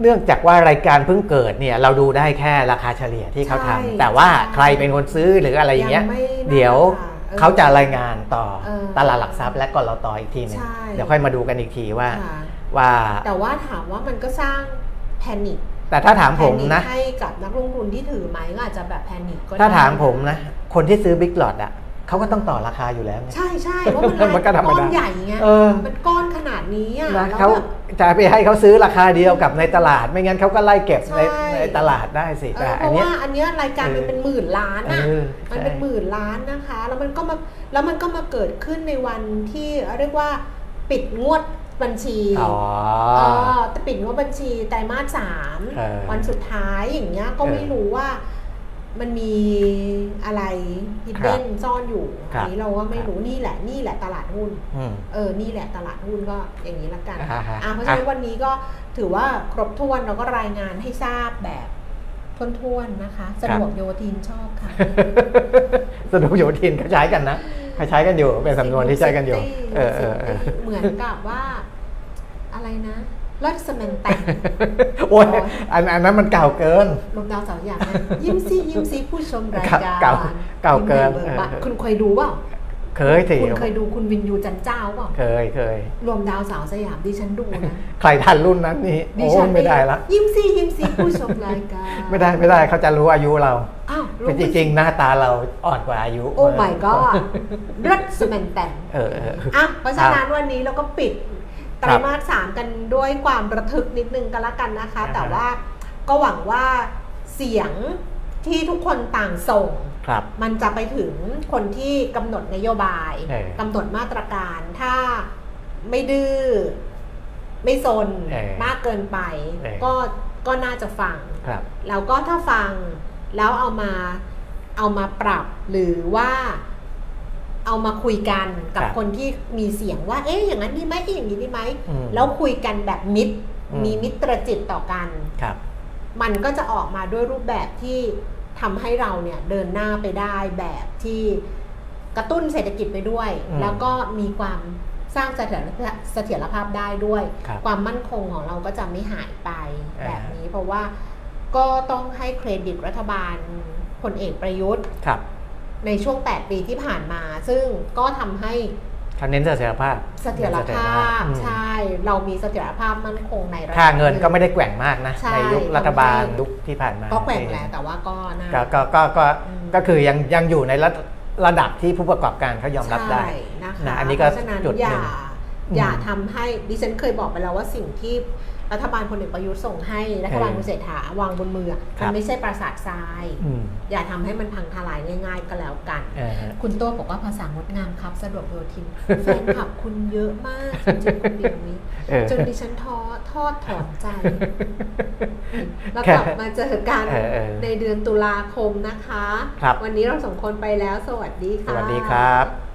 เนื่องจากว่ารายการเพิ่งเกิดเนี่ยเราดูได้แค่ราคาเฉลี่ยที่เขาใช่ทำแต่ว่าใช่ใครเป็นคนซื้อหรืออะไรอย่างเงี้ยยังไม่น่าเดี๋ยวเออเขาจะรายงานต่อเออตลาดหลักทรัพย์และ ก.ล.ต. อีกทีหนึ่งใช่เดี๋ยวค่อยมาดูกันอีกทีว่าค่ะว่า แต่ว่าถามว่ามันก็สร้าง panicแต่ถ้าถามผมนะให้กับนักลงทุนที่ถือไหมก็อาจจะแบบ panic ก็ได้ถ้าถามผมนะ คนที่ซื้อ big lot อะ เขาก็ต้องต่อราคาอยู่แล้วไง ใช่ใช่เพราะมันมันก็ธรรมดาก้อนใหญ่ไงเออ มันก้อนขนาดนี้อะนะแล้วเขาแบบ จะไปให้เขาซื้อราคาเดียวกับในตลาด ไม่งั้นเขาก็ไล่เก็บในใช่ในตลาดได้สิ เอแต่อเพอันราะเนี้ย ว่าอันเนี้ยรายการมันเป็นหมื่นล้านอะ เออมันเป็นใช่หมื่นล้านนะคะ แล้วมันก็มาแล้วมันก็มาเกิดขึ้นในวันที่เรียกว่าปิดงวดบัญชีอ๋อ เออแต่ปิดงวดบัญชีไตรมาสสามเออวันสุดท้ายอย่างเงี้ยก็เออ ไม่รู้ว่า มันมีอะไรฮิดครัเด้บนซ่อนอยู่ครัอับนนี้เราก็ไม่รู้นี่แหละนี่แหละตลาดหุ้นอืมเออนี่แหละตลาดหุ้นก็อย่างนี้ละกันอ่าฮะอะเพราะฉะนั้นวันนี้ก็ถือว่าครบถ้วนเราก็รายงานให้ทราบแบบท้วนๆนะคะสะดวกโยทินชอบค่ะสะดวกโยธินเขาใช้กันนะเขาใช้กันอยู่เป็นสำนวนที่ใช้กันอยู่เออเออเออเหมือนกับว่าอะไรนะ เลิศสแมนแต่งโอ้ยอันอันนั้นมันเก่าเกินลมดาวสาวอย่างนะยิ้มซิยิ้มซิผู้ชมรายการเก่าเก่าเกินยิ้มใบิบานเออคุณเคยดูเปล่าเคยสิคุณเคยดูคุณวินยูจันเจ้าเปล่าเคยเคยรวมดาวสาวสยามดิฉันดูนะใครทันรุ่นนั้นนี่ดิโอ้ฉันไม่ได้ละยิ้มซิยิ้มซิผู้ชมรายการไม่ได้ไม่ได้เขาจะรู้อายุเราอ้าวคือจริงๆหน้าตาเราอ่อนกว่าอายุ โอ้ my god เลิศสแมนแต่งเออเอออะเพราะฉะนั้นวันนี้เราก็ปิด ไตรมาสสามกันด้วยความระทึกนิดนึงกันละกันนะคะอ่าฮะแต่ว่าก็หวังว่าเสียงที่ทุกคนต่างส่งครับมันจะไปถึงคนที่กำหนดนโยบายเออกำหนดมาตรการ ถ้าไม่ดื้อไม่ซนเออมากเกินไปเออก็ก็น่าจะฟังครับแล้วก็ถ้าฟังแล้วเอามาเอามาปรับหรือว่า เอามาคุยกันกับครับคนที่มีเสียงว่า เอ๊ะอย่างนั้นดีไหมเอ๊ะอย่างนี้ดีไหมอืมแล้วคุยกันแบบมิตรอืมมีมิตรจิตต่อกันครับ มันก็จะออกมาด้วยรูปแบบที่ทำให้เราเนี่ยเดินหน้าไปได้แบบที่กระตุ้นเศรษฐกิจไปด้วยอืมแล้วก็มีความสร้างเสถียรภาพเสถียรภาพได้ด้วยครับความมั่นคงของเราก็จะไม่หายไปอ่าแบบนี้ เพราะว่าก็ต้องให้เครดิตรัฐบาลพลเอกประยุทธ์ครับ ในช่วง 8 ปีที่ผ่านมา ซึ่งก็ทำให้เขาเน้นเสถียรภาพ เสถียรภาพอืมใช่ เรามีเสถียรภาพมั่นคงในระดับค่าเงินก็ไม่หได้แกว่งมากนะใช่ในยุครัฐบาลทำให้ยุคที่ผ่านมา ก็แกว่งแหละแต่ว่าก็น่าก็ก็ก็ก็อืมก็คือยังยังอยู่ในระระดับที่ผู้ประกอบการเขายอมรับได้ใช่นะคะนะอันนี้ก็เพราะฉะนั้นจุดอหย่านึ่งอย่าอืมทำให้ดิฉันเคยบอกไปแล้วว่าสิ่งที่ รัฐบาลพลเอกประยุทธ์ส่งให้รัฐบาลเออคุณเศรษฐาวางบนมืออะครัมันบไม่ใช่ปราสาททรายอืมอย่าทำให้มันพังทลายง่าย ๆ ก็แล้วกันเออฮะคุณโต้บอกว่าภาษางดงามครับ สะดวกโยทินแฟนคลับคุณเยอะมากจริงๆคุณเดียวนี้เออจนดิฉันท้อทอดถอนใจ แล้วแค่กลับมาเจอกันเออเออในเดือนตุลาคมนะคะครับวันนี้เราสองคนไปแล้วสวัสดีสค่ะวัสดีครับ